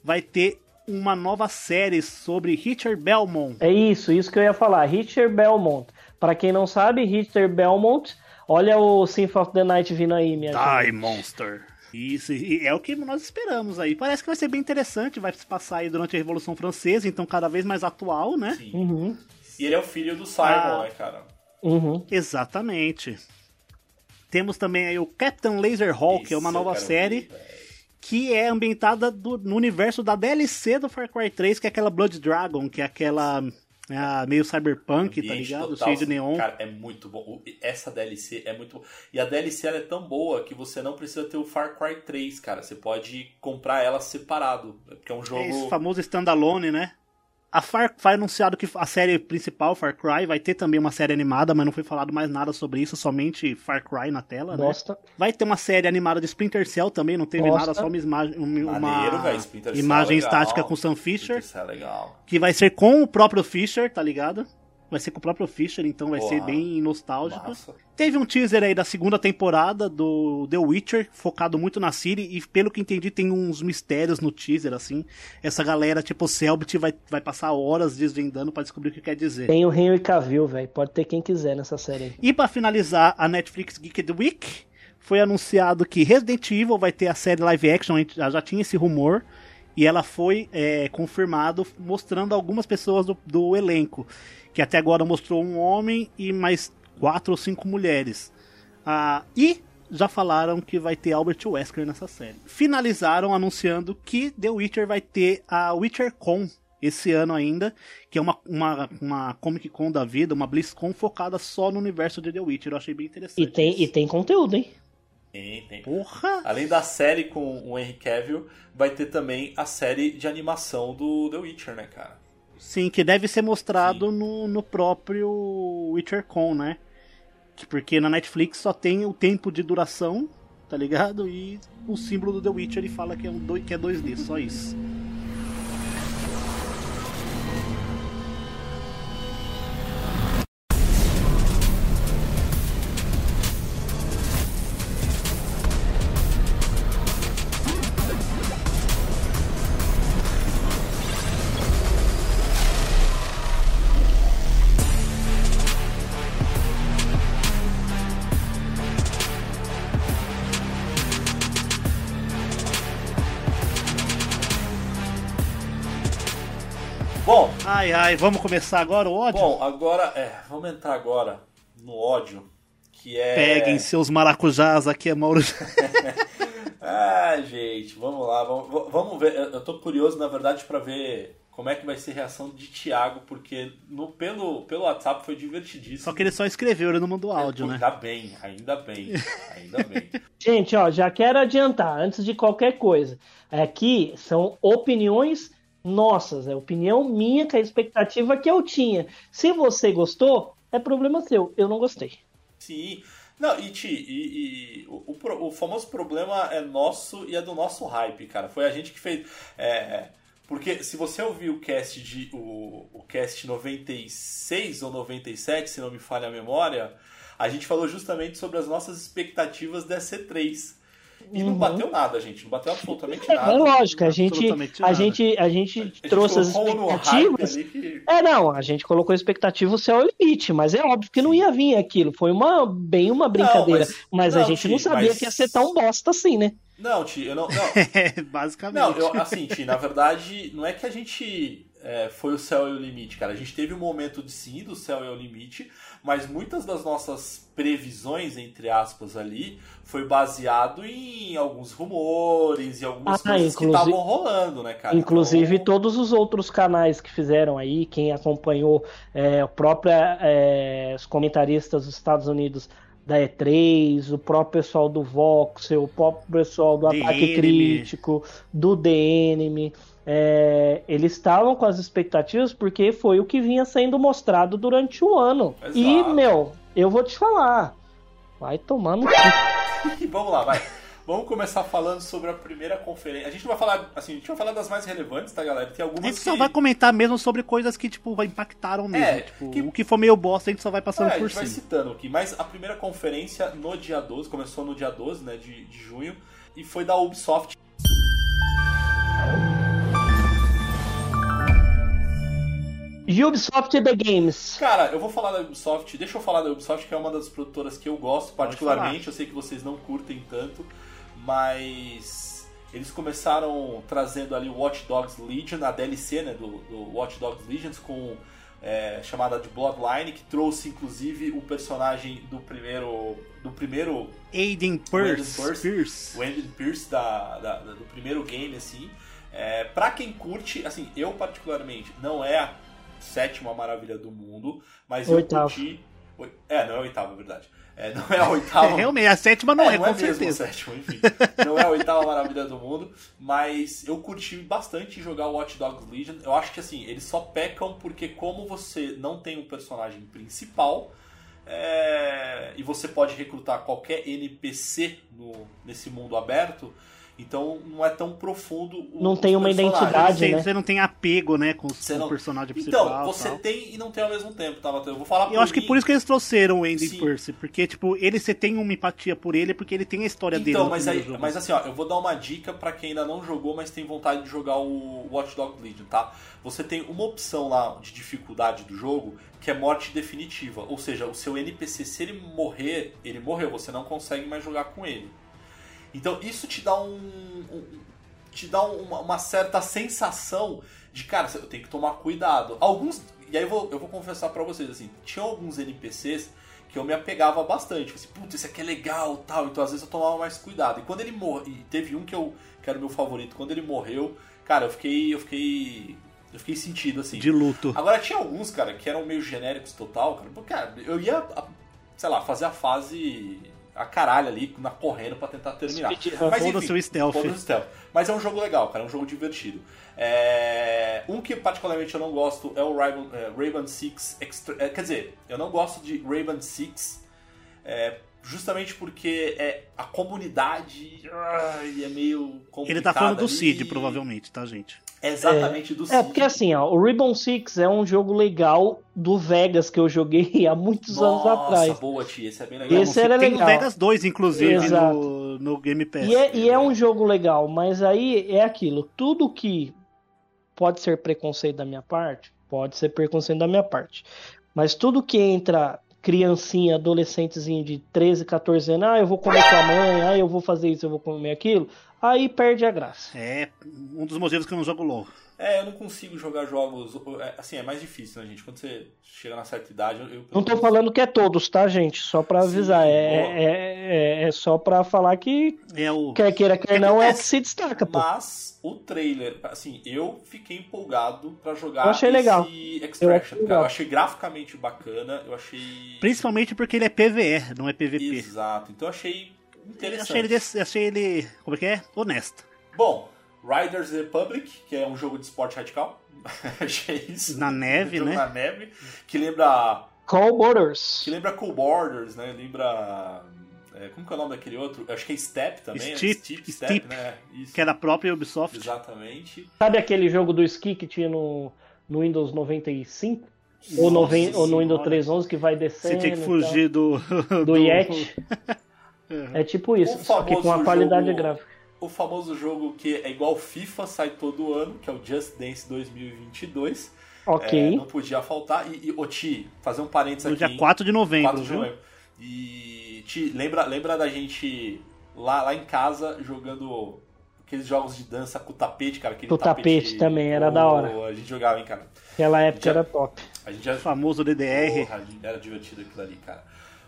Vai ter uma nova série sobre Richard Belmont. É isso, isso que eu ia falar. Richard Belmont. Pra quem não sabe, Richard Belmont, olha o Symphony of the Night vindo aí, minha gente. Die Monster. Isso, e é o que nós esperamos aí. Parece que vai ser bem interessante, vai se passar aí durante a Revolução Francesa, então cada vez mais atual, né? Sim. Uhum, E ele é o filho do Simon, Ah. né, cara? uhum. Exatamente. Temos também aí o Captain Laserhawk, que é uma nova série ver, que é ambientada do- no universo da DLC do Far Cry 3, que é aquela Blood Dragon, que é aquela é meio cyberpunk, tá ligado? total, Cheio de neon. Cara, é muito bom. Essa DLC é muito boa. E a DLC ela é tão boa que você não precisa ter o Far Cry 3, cara. Você pode comprar ela separado. Porque é um jogo. É esse famoso standalone, né? A Far foi anunciado que a série principal, Far Cry, vai ter também uma série animada, mas não foi falado mais nada sobre isso, somente Far Cry na tela, né? Bosta. Vai ter uma série animada de Splinter Cell também, não teve Bosta. nada, só uma, imagem- uma, Maneiro, imagem é legal. estática com Sam Fisher, Splinter Cell é legal. que vai ser com o próprio Fisher, tá ligado? Vai ser com o próprio Fisher, então vai ser bem nostálgico. Massa. Teve um teaser aí da segunda temporada do The Witcher, focado muito na Ciri, e pelo que entendi tem uns mistérios no teaser, assim. Essa galera, tipo, o Selbit vai, vai passar horas desvendando pra descobrir o que quer dizer. Tem o Henry Cavill, velho. Pode ter quem quiser nessa série aí. E pra finalizar a Netflix Geeked Week, foi anunciado que Resident Evil vai ter a série live action, a gente já já tinha esse rumor, e ela foi é, confirmado mostrando algumas pessoas do, do elenco, que até agora mostrou um homem e mais quatro ou cinco mulheres. Ah, e já falaram que vai ter Albert Wesker nessa série. Finalizaram anunciando que The Witcher vai ter a WitcherCon esse ano ainda, que é uma, uma, uma Comic Con da vida, uma BlizzCon focada só no universo de The Witcher. Eu achei bem interessante. E tem, isso. e tem conteúdo, hein? Tem, tem. Porra! Além da série com o Henry Cavill, vai ter também a série de animação do The Witcher, né, cara? Sim, que deve ser mostrado no, no próprio WitcherCon, né? Que- Porque na Netflix só tem o tempo de duração, tá ligado? E o símbolo do The Witcher ele fala que é, um, que é 2D, só isso. Ai, ai, vamos começar agora o ódio? bom, agora, é, vamos entrar agora no ódio, que é... Peguem seus maracujás, aqui é Mauro. Ah, gente, vamos lá, vamos, vamos ver. Eu tô curioso, na verdade, pra ver como é que vai ser a reação de Thiago, porque no, pelo, pelo WhatsApp foi divertidíssimo. Só que ele só escreveu, ele não mandou áudio, né? Ainda bem, ainda bem, ainda bem. Gente, ó, já quero adiantar, antes de qualquer coisa. Aqui são opiniões nossas, é opinião minha, que a expectativa que eu tinha. Se você gostou, é problema seu. Eu não gostei. Sim. Não, e, Ti, e, e o, o o famoso problema é nosso e é do nosso hype, cara. Foi a gente que fez. é, porque se você ouvir o cast de. O, o cast 96 ou 97, se não me falha a memória, a gente falou justamente sobre as nossas expectativas da C3. E não bateu nada, gente. Não bateu absolutamente É, nada. é lógico, a gente, a gente, a gente A gente trouxe as expectativas. que- É, não, a gente colocou a expectativa o céu é o limite, mas é óbvio que não ia vir aquilo. Foi uma bem uma brincadeira. mas- mas, a não, gente Ti, não sabia mas- que ia ser tão bosta assim, né? Não, Ti, eu não. não. É, basicamente. Não, eu, assim, Ti, na verdade, não é que a gente é, foi o céu e o limite, cara. A gente teve um momento de sim do céu e o limite, mas muitas das nossas previsões, entre aspas, ali, foi baseado em alguns rumores e algumas Ah, coisas que estavam rolando, né, cara? Inclusive Então, todos os outros canais que fizeram aí, quem acompanhou é, o próprio é, os comentaristas dos Estados Unidos da E3, o próprio pessoal do Voxel, o próprio pessoal do The Ataque Enemy. Crítico, do The Enemy, é, eles estavam com as expectativas porque foi o que vinha sendo mostrado durante o ano. E, Exato. meu, eu vou te falar, vai tomar no cu. Vamos lá, vai. Vamos começar falando sobre a primeira conferência. A gente não vai falar, assim, a gente vai falar das mais relevantes, tá, galera? Tem A algumas gente que... só vai comentar mesmo sobre coisas que, tipo, impactaram mesmo. É, tipo, que- O que for meio bosta, a gente só vai passando É, a por gente vai cima. citando aqui, mas a primeira conferência no dia 12, começou no dia 12 né, de, de junho, e foi da Ubisoft. Ubisoft The Games. Cara, eu vou falar da Ubisoft, deixa eu falar da Ubisoft, que é uma das produtoras que eu gosto particularmente, eu sei que vocês não curtem tanto, mas eles começaram trazendo ali o Watch Dogs Legion, a DLC né, do, do Watch Dogs Legions, com é, chamada de Bloodline, que trouxe inclusive o personagem do primeiro do primeiro Aiden Aiden Pierce. Pierce. Pierce. o Andy Pierce da, da- da- do primeiro game, assim. É, pra quem curte, assim, eu particularmente, não é a sétima maravilha do mundo, mas Oitavo. eu curti. É, não é a oitava, é verdade. É, não é a oitava. Realmente, a sétima não é, não com é mesmo a certeza. sétima, enfim. Não é a oitava maravilha do mundo, mas eu curti bastante jogar o Watch Dogs Legion. Eu acho que assim, eles só pecam porque como você não tem um personagem principal, é, e você pode recrutar qualquer NPC no, nesse mundo aberto, então não é tão profundo o Não tem uma identidade, Você, né? você não tem apego, né, com, Você com não- o personagem principal. Então, você tal. tem e não tem ao mesmo tempo, tá, Matheus? Eu vou falar Eu acho que mim. por isso que eles trouxeram o Andy Sim. Pierce, porque, tipo, ele você tem uma empatia por ele, porque ele tem a história dele. Então, no mas, aí, jogo. mas assim, ó, eu vou dar uma dica pra quem ainda não jogou, mas tem vontade de jogar o Watch Dogs Legion, tá? Você tem uma opção lá de dificuldade do jogo que é morte definitiva, ou seja, o seu NPC, se ele morrer, ele morreu, você não consegue mais jogar com ele. Então isso te dá um, um- te dá uma, uma certa sensação de, cara, eu tenho que tomar cuidado. Alguns, e aí eu vou, eu vou confessar pra vocês, assim, tinha alguns NPCs que eu me apegava bastante. Assim, putz, esse aqui é legal tal. Então às vezes eu tomava mais cuidado. E quando ele morreu, e teve um que eu que era o meu favorito, quando ele morreu, cara, eu fiquei. Eu fiquei. Eu fiquei sentido, assim. De luto. Agora tinha alguns, cara, que eram meio genéricos total, cara. Porque, cara, eu ia, sei lá, fazer a fase a caralho ali, na correndo pra tentar terminar. Speed- Mas enfim, o stealth. stealth. Mas é um jogo legal, cara, é um jogo divertido. É, Um que particularmente eu não gosto é o Raven, é, Raven Six Extra... é, Quer dizer, eu não gosto de Raven Six é, justamente porque é, a comunidade ai, é meio complicada Ele tá falando do ali. Cid, provavelmente, tá, gente? É exatamente do Cid. É, porque assim, ó, o Ribbon Six é um jogo legal do Vegas que eu joguei há muitos anos Nossa, atrás. boa, tia, esse é bem legal. Esse era tem legal. o Vegas 2, inclusive, Exato. no, no Game Pass. E é, e é um jogo legal, mas aí é aquilo. Tudo que pode ser preconceito da minha parte, pode ser preconceito da minha parte. Mas tudo que entra criancinha, adolescentezinho de 13, 14 anos, ah, eu vou comer com a mãe, ah, eu vou fazer isso, eu vou comer aquilo, aí perde a graça. É um dos motivos que eu não jogo LOL. É, eu não consigo jogar jogos. é, Assim, é mais difícil, né, gente? Quando você chega na certa idade. Eu, eu- Não tô falando que é todos, tá, gente? Só pra avisar. Sim, é, boa. é, é, é só pra falar que É o. quer queira, quer não, é o que se destaca, pô. Mas o trailer, assim, eu fiquei empolgado pra jogar Eu achei legal. esse Eu Extraction, achei cara. legal. Eu achei graficamente bacana, eu achei. Principalmente porque ele é PVE, não é PVP. Exato. Então eu achei Eu. Achei ele, achei ele. Como é que é? Honesto. Bom, Riders Republic, que é um jogo de esporte radical. achei isso. Na neve, um né? Na neve. Que lembra. Call Borders. Que lembra Cool Borders, né? Lembra. é, como que é o nome daquele outro? Eu acho que é Step também. né? Steep, Steep, Steep. né? Isso. Que é da própria Ubisoft. Exatamente. Sabe aquele jogo do ski que tinha no, no Windows 95? Ou, no, ou no Windows Senhora. 3.11 que vai Você descendo. tinha que fugir do. tal. do Yeti. É tipo isso, O só que com a famoso qualidade jogo- gráfica. O famoso jogo que é igual FIFA, sai todo ano, que é o Just Dance 2022. Ok. É, não podia faltar. E, e ô Ti, fazer um parênteses No aqui. dia hein? 4 de novembro, 4 de viu? novembro. E Ti, lembra, lembra da gente lá, lá em casa jogando aqueles jogos de dança com tapete, cara? Aquele Com tapete também, era da hora. A gente jogava, hein, cara? Aquela época Já- era top. A gente já O famoso DDR. Porra, era divertido aquilo ali, cara.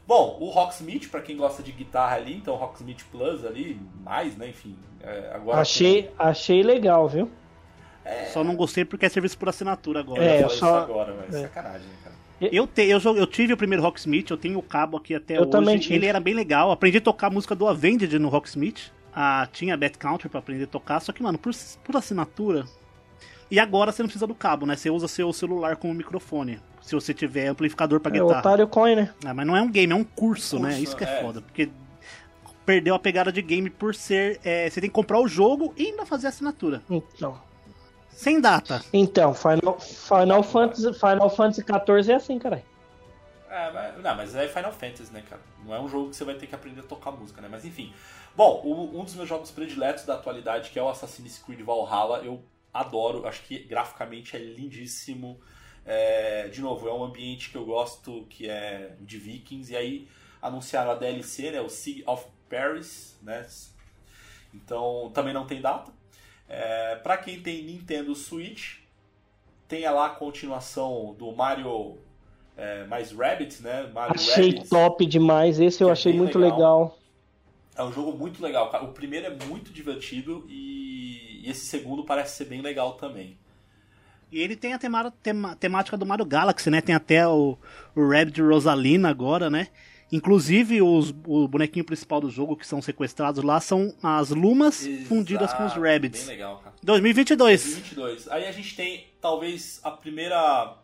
Bom, o Rocksmith, pra quem gosta de guitarra ali, então Rocksmith Plus ali, mais, né, enfim. é, agora Achei, achei legal, viu? Só não gostei porque é serviço por assinatura agora. Eu É, eu só- isso agora, mas é. sacanagem, né, cara. Eu, te, eu, eu tive o primeiro Rocksmith, eu tenho o cabo aqui até Eu hoje. também tive. Ele era bem legal. Aprendi a tocar a música do Avenged no Rocksmith. Ah, tinha Bad Country pra aprender a tocar, só que, mano, por, por assinatura. E agora você não precisa do cabo, né? Você usa seu celular como microfone. Se você tiver amplificador pra É o guitarra. Otário Coin, né? Ah, mas não é um game, é um curso, né? Curso, Isso que é, é. foda. Porque perdeu a pegada de game por ser. é, você tem que comprar o jogo e ainda fazer assinatura. Então. Sem data. Então, Final, Final, Fantasy, Final Fantasy XIV é assim, caralho. É, mas, não, mas é Final Fantasy, né, cara? Não é um jogo que você vai ter que aprender a tocar música, né? Mas enfim. Bom, o- um dos meus jogos prediletos da atualidade, que é o Assassin's Creed Valhalla, eu adoro. Acho que graficamente é lindíssimo. É, de novo, é um ambiente que eu gosto, que é de Vikings. E aí anunciaram a DLC, né? O Sea of Paris, né? Então, também não tem data. É, para quem tem Nintendo Switch, tem lá a continuação do Mario é, mais Rabbids, né? Mario Achei Rabbids. top demais. Esse eu é achei bem muito legal. legal. É um jogo muito legal, cara. O primeiro é muito divertido e, e esse segundo parece ser bem legal também. E ele tem a tema- tema- temática do Mario Galaxy, né? Tem até o, o Rabbit Rosalina agora, né? Inclusive, os, o bonequinho principal do jogo que são sequestrados lá são as Lumas fundidas com os Exato, Rabbits. Bem legal, cara. 2022. 2022. Aí a gente tem talvez a primeira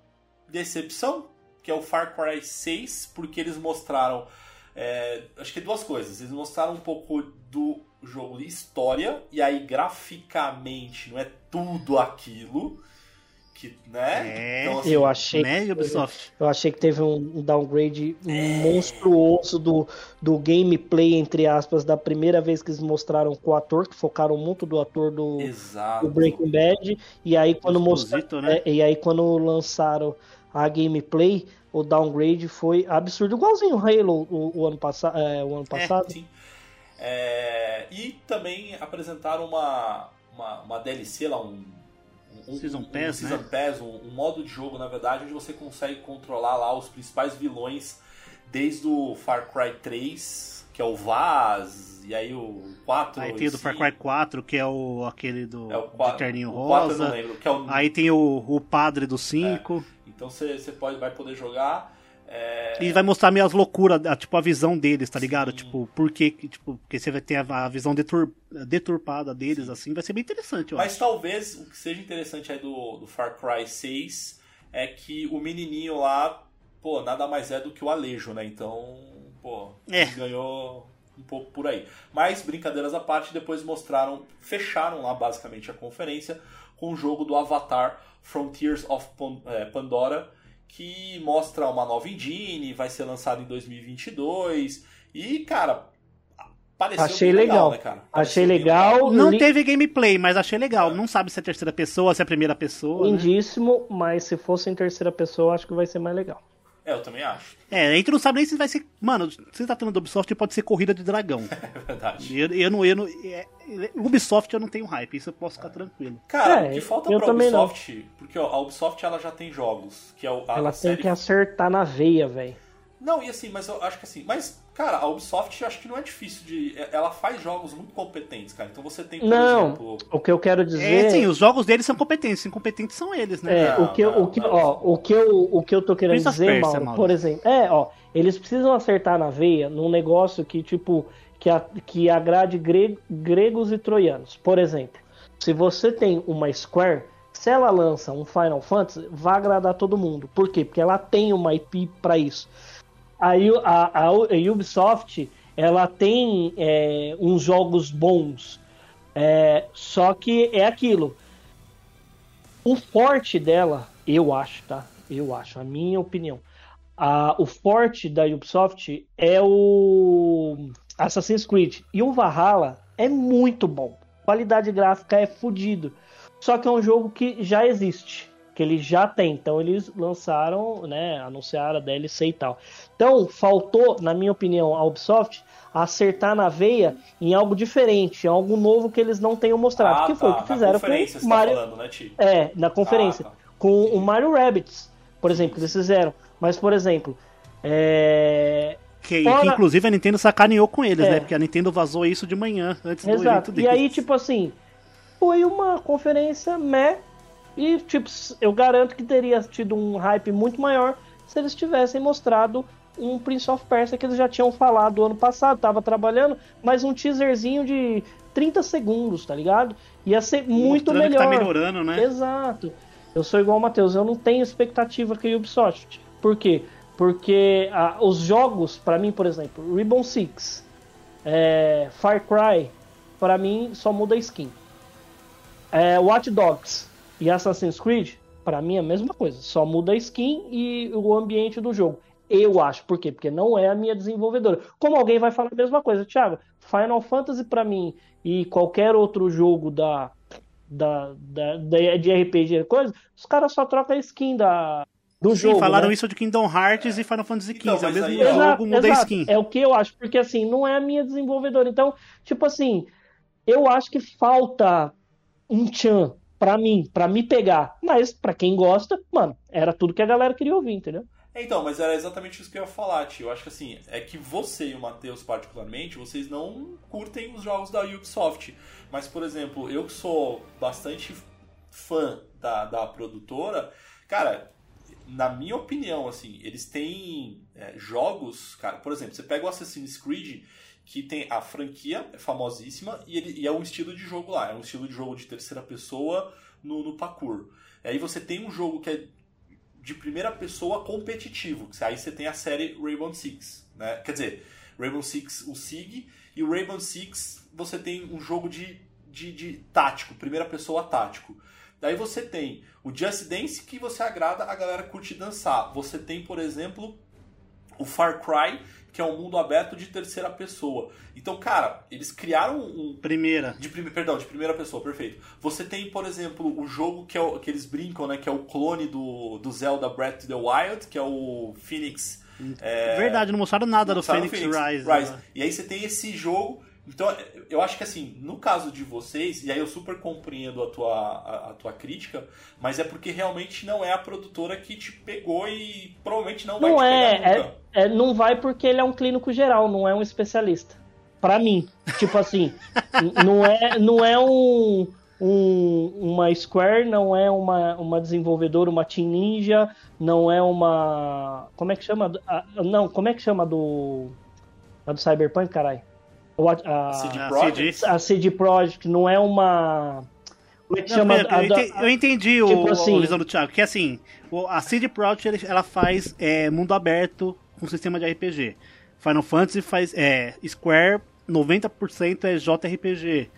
decepção, que é o Far Cry 6, porque eles mostraram. é, acho que duas coisas. Eles mostraram um pouco do jogo de história, e aí graficamente não é tudo aquilo. Que, né? É. assim, Eu achei, Né, Ubisoft? eu achei que teve um downgrade É. monstruoso do, do gameplay, entre aspas, da primeira vez que eles mostraram com o ator, que focaram muito do ator do, Exato. do Breaking Bad. E aí quando mostraram. Né? e aí quando lançaram a gameplay, o downgrade foi absurdo, igualzinho o Halo o, o ano, passa, é, o ano passado. Sim. É, e também apresentaram uma, uma, uma DLC lá, um, um Season um, Pass, Season né? Pass, um, um modo de jogo, na verdade, onde você consegue controlar lá os principais vilões desde o Far Cry 3, que é o Vaz, e aí o 4. Aí tem o do Far Cry 4, que é o aquele do é o de 4, terninho o 4 eu não rosa. lembro, é o, Aí tem o, o padre do 5. então você, você pode, vai poder jogar. É, E vai mostrar meio as loucuras, a- tipo, a visão deles, tá ligado? Tipo, por que, tipo, porque você vai ter a, visão detur- deturpada deles, assim, vai ser bem interessante, Mas acho. talvez o que seja interessante aí do, do Far Cry 6 é que o menininho lá, pô, nada mais é do que o Alejo, né? Então, pô, É. ganhou um pouco por aí. Mas, brincadeiras à parte, depois mostraram, fecharam lá basicamente a conferência com o jogo do Avatar Frontiers of eh, Pandora, que mostra uma nova engine, vai ser lançado em 2022. E, cara, pareceu Achei legal, legal. né, cara? Achei Pareceu bem legal. Não li- teve gameplay, mas achei legal. É. Não sabe se é terceira pessoa, se é primeira pessoa. né? Lindíssimo, mas se fosse em terceira pessoa, acho que vai ser mais legal. É, eu também acho. É, a gente não sabe nem se vai ser. Mano, você tá falando do Ubisoft, pode ser corrida de dragão. É verdade. Eu, eu não. Eu não é, Ubisoft eu não tenho hype, isso eu posso ficar tranquilo. Cara, É, o que falta pra não. Ubisoft, porque ó, a Ubisoft ela já tem jogos, que é o, a, Ela a tem série que acertar na veia, velho. Não, e assim, mas eu acho que assim, mas, cara, a Ubisoft eu acho que não é difícil de. Ela faz jogos muito competentes, cara. Então você tem, por Não, exemplo. o que eu quero dizer. É, sim, os jogos deles são competentes, incompetentes são eles, né? É, Não, o que, não, o, que, ó, o, que eu, o que eu tô querendo Prince dizer, Persia, Mauro, por exemplo, é, ó, eles precisam acertar na veia num negócio que, tipo, que, a- que agrade gre- gregos e troianos. Por exemplo, se você tem uma Square, se ela lança um Final Fantasy, vai agradar todo mundo. Por quê? Porque ela tem uma IP pra isso. A, a, a Ubisoft, ela tem é, uns jogos bons, é, só que é aquilo. O forte dela, eu acho, tá? Eu acho, a minha opinião. A, o forte da Ubisoft é o Assassin's Creed. E o Valhalla é muito bom. Qualidade gráfica é fodido. Só que é um jogo que já existe. Que ele já tem. Então eles lançaram, né? Anunciaram a DLC e tal. Então faltou, na minha opinião, a Ubisoft acertar na veia em algo diferente, em algo novo que eles não tenham mostrado. Ah, que foi o tá, que na fizeram conferência com você Mario. tá falando, né, Ti? É, na conferência. Ah, tá. Com o Mario Rabbids, por exemplo, que eles fizeram. Mas, por exemplo, é... Que, Fora- que, inclusive a Nintendo sacaneou com eles, É. né? Porque a Nintendo vazou isso de manhã, antes do evento Exato. deles. E aí, tipo assim, foi uma conferência meh. E, tipo, eu garanto que teria tido um hype muito maior se eles tivessem mostrado um Prince of Persia que eles já tinham falado ano passado, tava trabalhando, mas um teaserzinho de 30 segundos, tá ligado? Ia ser muito Mostrando que melhor. tá melhorando, né? Exato. Eu sou igual o Matheus, eu não tenho expectativa com a Ubisoft. Por quê? Porque ah, os jogos, pra mim, por exemplo, Rainbow Six, é, Far Cry, pra mim só muda a skin. É, Watch Dogs e Assassin's Creed, pra mim é a mesma coisa, só muda a skin e o ambiente do jogo. Eu acho, por quê? Porque não é a minha desenvolvedora. Como alguém vai falar a mesma coisa, Thiago, Final Fantasy pra mim e qualquer outro jogo da, da, da, da- de RPG coisa, os caras só trocam a skin da, do Sim, jogo. falaram né? isso de Kingdom Hearts e Final Fantasy XV. Então, é o mesmo aí, jogo, Exato, muda a exato. skin. É o que eu acho, porque assim, não é a minha desenvolvedora. Então, tipo assim, eu acho que falta um tchan pra mim, pra me pegar. Mas pra quem gosta, mano, era tudo que a galera queria ouvir, entendeu? Então, mas era exatamente isso que eu ia falar, tio. Eu acho que assim, é que você e o Matheus, particularmente, vocês não curtem os jogos da Ubisoft. Mas, por exemplo, eu que sou bastante fã da, da produtora, cara, na minha opinião, assim, eles têm é, jogos, cara, por exemplo, você pega o Assassin's Creed, que tem a franquia, é famosíssima, e, ele, e é um estilo de jogo lá, é um estilo de jogo de terceira pessoa no, no parkour. E aí você tem um jogo que é de primeira pessoa competitivo, que aí você tem a série Rainbow Six, né? Quer dizer, Rainbow Six, o SIG, e o Rainbow Six você tem um jogo de, de, de tático, primeira pessoa tático. Daí você tem o Just Dance, que você agrada, a galera curte dançar. Você tem, por exemplo, o Far Cry, que é um mundo aberto de terceira pessoa. Então, cara, eles criaram um, Primeira. de prime... Perdão, de primeira pessoa, perfeito. Você tem, por exemplo, o jogo que, é o... que eles brincam, né? Que é o clone do, do Zelda Breath of the Wild, que é o Phoenix. é, Verdade, não mostraram nada do mostraram Phoenix, o Rise. né? E aí você tem esse jogo. Então, eu acho que assim, no caso de vocês, e aí eu super compreendo a tua, a, a tua crítica, mas é porque realmente não é a produtora que te pegou e provavelmente não, vai Não te pegar é, nunca. É, é- Não vai porque ele é um clínico geral, não é um especialista. Pra mim. Tipo assim, não é, não é um, um- uma Square, não é uma, uma desenvolvedora, uma Team Ninja, não é uma. Como é que chama? Ah, Não, como é que chama do. A do Cyberpunk, caralho? O- A, a, CD Ah, Projekt? A CD Projekt não é uma. Como é que Não, chama? pera, a eu, da- ente- eu entendi o, tipo assim- a visão do Thiago, que assim, o- a CD Projekt ela faz é, mundo aberto com sistema de RPG. Final Fantasy faz é, Square, 90% é JRPG.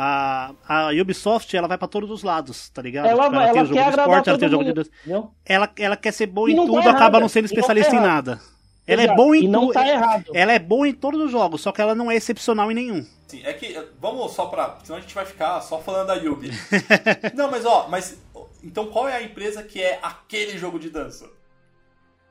A, a Ubisoft ela vai pra todos os lados, tá ligado? ela, Tipo, ela, tem o jogo quer de esporte, ela tem o jogo de mundo, entendeu? Ela, ela quer ser boa E em não tudo, tá acaba não sendo e não tá especialista em nada. Ela é boa em e não tudo. tá errado. Ela é boa em todos os jogos, só que ela não é excepcional em nenhum. Sim, é que vamos só pra. Senão a gente vai ficar só falando da Yubi. não, mas ó, mas. Então qual é a empresa que é aquele jogo de dança?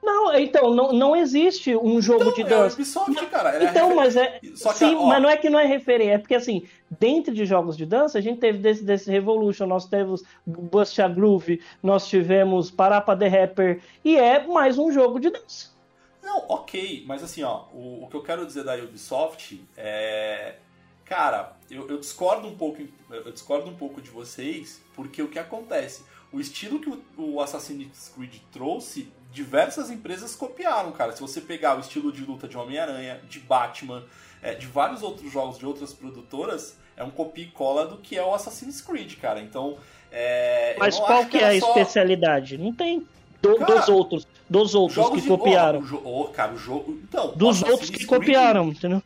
Não, então, não, não existe um jogo Então, de é dança. Ubisoft, cara. é Então, mas é. Só que, sim, ó, mas não é que não é referência, é porque assim, dentro de jogos de dança, a gente teve desse, desse Revolution, nós temos Bust a Groove, nós tivemos Parapa The Rapper, e é mais um jogo de dança. Não, ok, mas assim, ó, o, o que eu quero dizer da Ubisoft é. Cara, eu, eu discordo um pouco. Eu discordo um pouco de vocês, porque o que acontece? O estilo que o, o Assassin's Creed trouxe, diversas empresas copiaram, cara. Se você pegar o estilo de luta de Homem-Aranha, de Batman, é, de vários outros jogos de outras produtoras, é um copia e cola do que é o Assassin's Creed, cara. Então. É, Mas qual acho que é a só- especialidade? Não tem. Do- Cara, dos outros, dos outros que de- copiaram. Ó, o jo- ó, cara, o jogo. Então, dos outros que Creed- copiaram, entendeu?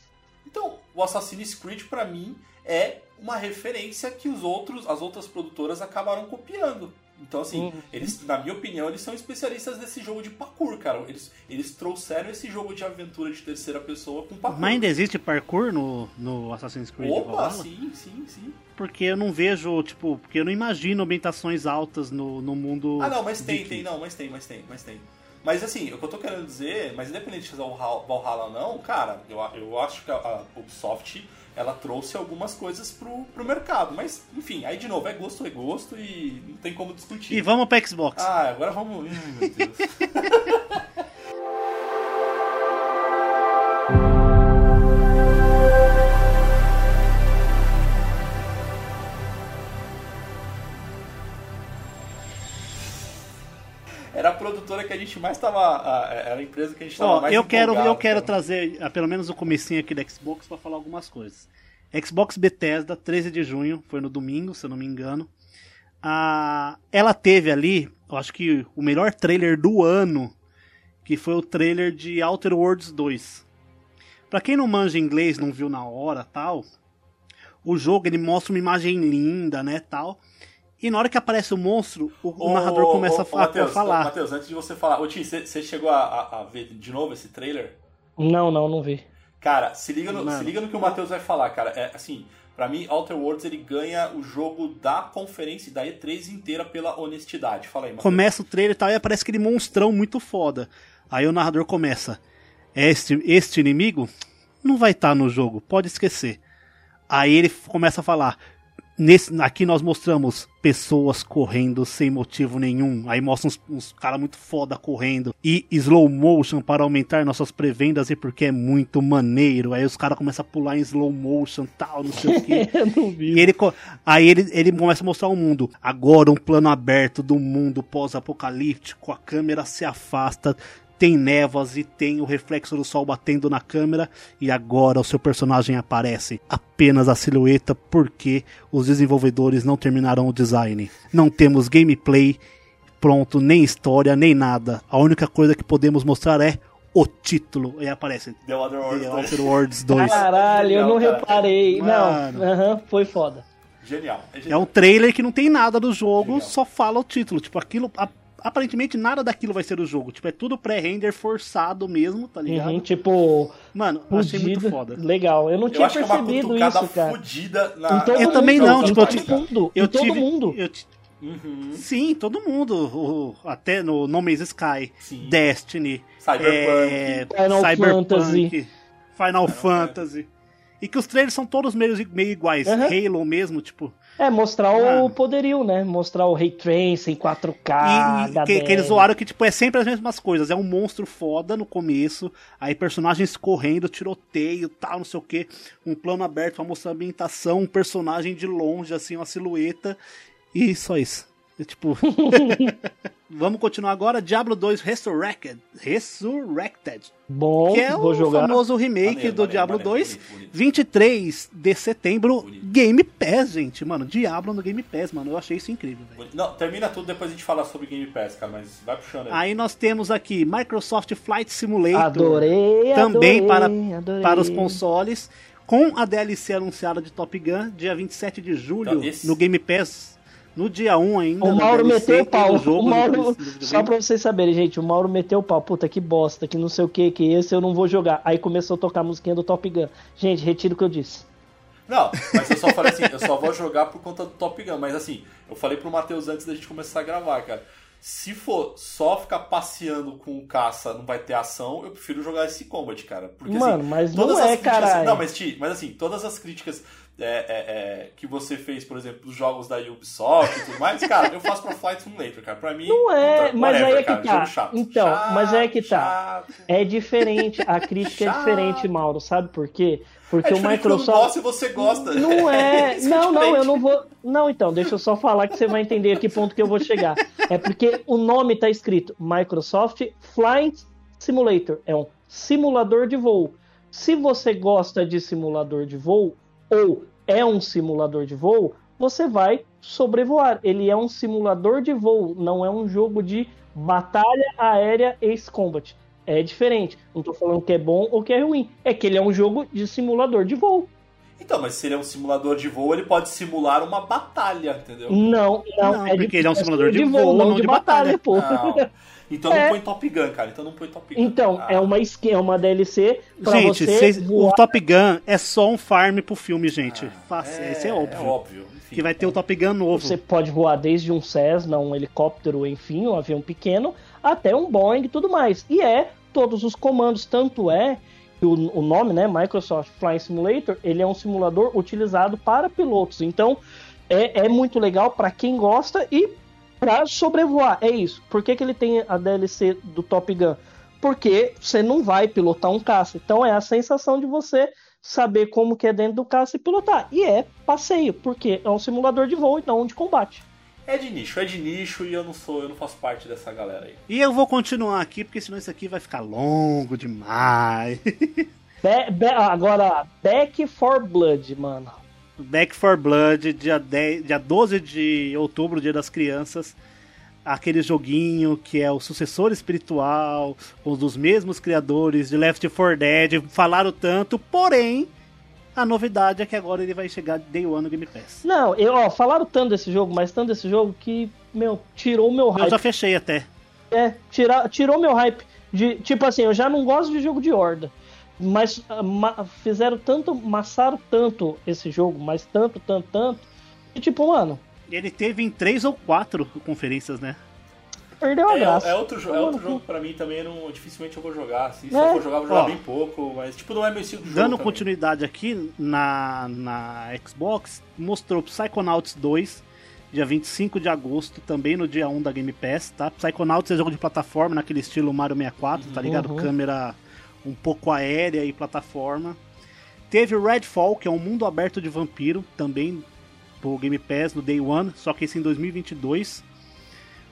Então, o Assassin's Creed pra mim é uma referência que os outros, as outras produtoras acabaram copiando. Então, assim, Uhum. eles, na minha opinião, eles são especialistas desse jogo de parkour, cara. Eles, eles trouxeram esse jogo de aventura de terceira pessoa com parkour. Mas ainda existe parkour no, no Assassin's Creed Opa, Valhalla? sim, sim, sim. Porque eu não vejo, tipo, porque eu não imagino ambientações altas no, no mundo. Ah, não, mas tem, tem, não, mas tem, mas tem, mas tem. Mas assim, o que eu tô querendo dizer, mas independente de fazer o Val- Valhalla ou não, cara, eu, eu acho que a, a Ubisoft, ela trouxe algumas coisas pro, pro mercado. Mas, enfim, aí de novo, é gosto, é gosto e não tem como discutir. E vamos pra Xbox. Ah, agora vamos. Ih, meu Deus. produtora que a gente mais tava. a- Era a empresa que a gente tava Ó, mais eu quero, eu quero cara. trazer ah, pelo menos o comecinho aqui da Xbox pra falar algumas coisas. Xbox Bethesda, 13 de junho, foi no domingo, se eu não me engano. Ah, ela teve ali, eu acho que o melhor trailer do ano, que foi o trailer de Outer Worlds 2. Pra quem não manja inglês, não viu na hora, tal, o jogo ele mostra uma imagem linda, né, tal. E na hora que aparece o monstro, o, Ô, narrador ô, começa ô, a, fa- a Matheus, falar. Matheus, antes de você falar. Ô, Tim, você chegou a, a- a ver de novo esse trailer? Não, não, não vi. Cara, se liga no, Mano. se liga no que o Matheus vai falar, cara. É assim, pra mim, Outer Worlds ele ganha o jogo da conferência e da E3 inteira pela honestidade. Fala aí, Matheus. Começa o trailer e tal, e aparece aquele monstrão muito foda. Aí o narrador começa: Este, este inimigo não vai estar no jogo, pode esquecer. Aí ele começa a falar: Nesse, aqui nós mostramos pessoas correndo sem motivo nenhum. Aí mostra uns, uns caras muito foda correndo. E slow motion para aumentar nossas pré-vendas e porque é muito maneiro. Aí os caras começam a pular em slow motion tal, não sei o que. Eu não vi. E ele, aí ele, ele começa a mostrar o mundo. Agora um plano aberto do mundo pós-apocalíptico. A câmera se afasta, tem névoas e tem o reflexo do sol batendo na câmera. E agora o seu personagem aparece. Apenas a silhueta, porque os desenvolvedores não terminaram o design. Não temos gameplay pronto, nem história, nem nada. A única coisa que podemos mostrar é o título. E aparece The Other Worlds The 2. Outer Worlds 2. Caralho, eu não Genial, cara. reparei. Mano. Não, aham, foi foda. Genial. É É genial. um trailer que não tem nada do jogo, Legal. só fala o título. Tipo, aquilo. Aparentemente nada daquilo vai ser o jogo. Tipo, é tudo pré-render forçado mesmo, tá ligado? Uhum, tipo, Mano, achei muito foda. Legal, eu não Eu tinha acho que é uma percebido isso, cara. fudida na. Em todo Eu mundo, também não, tipo, eu todo tive- mundo, Eu todo tive, mundo. eu ti- Uhum. Sim, todo mundo. O- até no No Man's Sky, Sim. Destiny, Cyberpunk. é, Final Fantasy. Final Fantasy. E que os trailers são todos meio, meio iguais. Aham. Halo mesmo, tipo. É, mostrar Mano. o poderio, né? Mostrar o Ray Tracing, 4K, E, e que, que eles zoaram que, tipo, é sempre as mesmas coisas. É um monstro foda no começo, aí personagens correndo, tiroteio, tal, não sei o que. Um plano aberto pra mostrar a ambientação, um personagem de longe, assim, uma silhueta. E só isso. Tipo... Vamos continuar agora. Diablo 2 Resurrected. Resurrected. Bom, Que é o jogar. famoso remake Maneiro, do maneiro, Diablo maneiro, 2. bonito, bonito. 23 de setembro, Bonito. Game Pass, gente. Mano, Diablo no Game Pass, mano. Eu achei isso incrível, velho. Não, termina tudo, depois a gente fala sobre Game Pass, cara, mas vai puxando aí. Aí nós temos aqui Microsoft Flight Simulator. Adorei, Também adorei, para, adorei. para os consoles. Com a DLC anunciada de Top Gun, dia 27 de julho, Então, esse- no Game Pass. No dia 1 ainda. O Mauro meteu o pau. jogo, o Mauro, só pra vocês saberem, gente, o Mauro meteu o pau. Puta, que bosta, que não sei o que, que esse eu não vou jogar. Aí começou a tocar a musiquinha do Top Gun. Gente, retiro o que eu disse. Não, mas eu só falei assim, eu só vou jogar por conta do Top Gun. Mas assim, eu falei pro Matheus antes da gente começar a gravar, cara. Se for só ficar passeando com o caça, não vai ter ação, eu prefiro jogar esse Combat, cara. Porque, Mano, assim, mas todas não as é, críticas- caralho. Não, mas, Ti, mas assim, todas as críticas é, é, é, que você fez, por exemplo, dos jogos da Ubisoft e tudo mais, cara, eu faço pra Flight Simulator, cara. Pra mim. Não é, puta, mas aí é que cara, tá. chato. Então, Chato, mas aí é que tá. chato. É diferente, a crítica é diferente, Mauro, sabe por quê? Porque É o Microsoft. e você gosta. Não é. É não, não, eu não vou. Não, então, deixa eu só falar que você vai entender a que ponto que eu vou chegar. É porque o nome tá escrito Microsoft Flight Simulator. É um simulador de voo. Se você gosta de simulador de voo, ou é um simulador de voo, você vai sobrevoar. Ele é um simulador de voo, não é um jogo de batalha aérea Ace Combat. É diferente. Não tô falando que é bom ou que é ruim. É que ele é um jogo de simulador de voo. Então, mas se ele é um simulador de voo, ele pode simular uma batalha, entendeu? Não, não, Não, é porque ele é um simulador de voo, voo, não não de de batalha, batalha. pô. Não. Então É. não põe Top Gun, cara. Então não põe Top Gun. Então, Ah. é uma é uma DLC pra Gente, você voar. o Top Gun é só um farm pro filme, gente. Fácil, É, isso é óbvio. É óbvio. Enfim. Que vai ter o Top Gun novo. Você pode voar desde um Cessna, um helicóptero, enfim, um avião pequeno, até um Boeing e tudo mais. E é todos os comandos, tanto é que o, o nome, né, Microsoft Flying Simulator, ele é um simulador utilizado para pilotos. Então, é, é muito legal para quem gosta e para sobrevoar. É isso. Por que, que ele tem a DLC do Top Gun? Porque você não vai pilotar um caça. Então é a sensação de você saber como que é dentro do caça e pilotar. E é passeio, porque é um simulador de voo e não de combate. É de nicho, é de nicho e eu não sou, eu não faço parte dessa galera aí. E eu vou continuar aqui, porque senão isso aqui vai ficar longo demais. Be- be- agora, Back for Blood, mano. Back for Blood, dia, 10, dia 12 de outubro, dia das crianças. Aquele joguinho que é o sucessor espiritual, um dos mesmos criadores de Left 4 Dead. Falaram tanto, porém, a novidade é que agora ele vai chegar Day One no Game Pass. Não, eu, ó, falaram tanto desse jogo, mas tanto desse jogo que, meu, tirou o meu Eu hype. já fechei até. É, tira, tirou meu hype. De, tipo assim, eu já não gosto de jogo de horda. Mas ah, ma- fizeram tanto, massaram tanto esse jogo, mas tanto, tanto, tanto. E tipo, mano, Ele teve em três ou quatro conferências, né? perdeu a É, graça. é outro, jo- é outro jogo pra mim também, não, dificilmente eu vou jogar. Assim, se É. eu for jogar, eu vou jogar Ó. bem pouco, mas tipo, não é meu estilo de jogo. Dando também. continuidade aqui na, na Xbox, mostrou Psychonauts 2, dia 25 de agosto, também no dia 1 da Game Pass, tá? Psychonauts é jogo de plataforma naquele estilo Mario 64, tá ligado? Uhum. Câmera um pouco aérea e plataforma. Teve o Redfall, que é um mundo aberto de vampiro, também pro Game Pass no Day One, só que esse em 2022.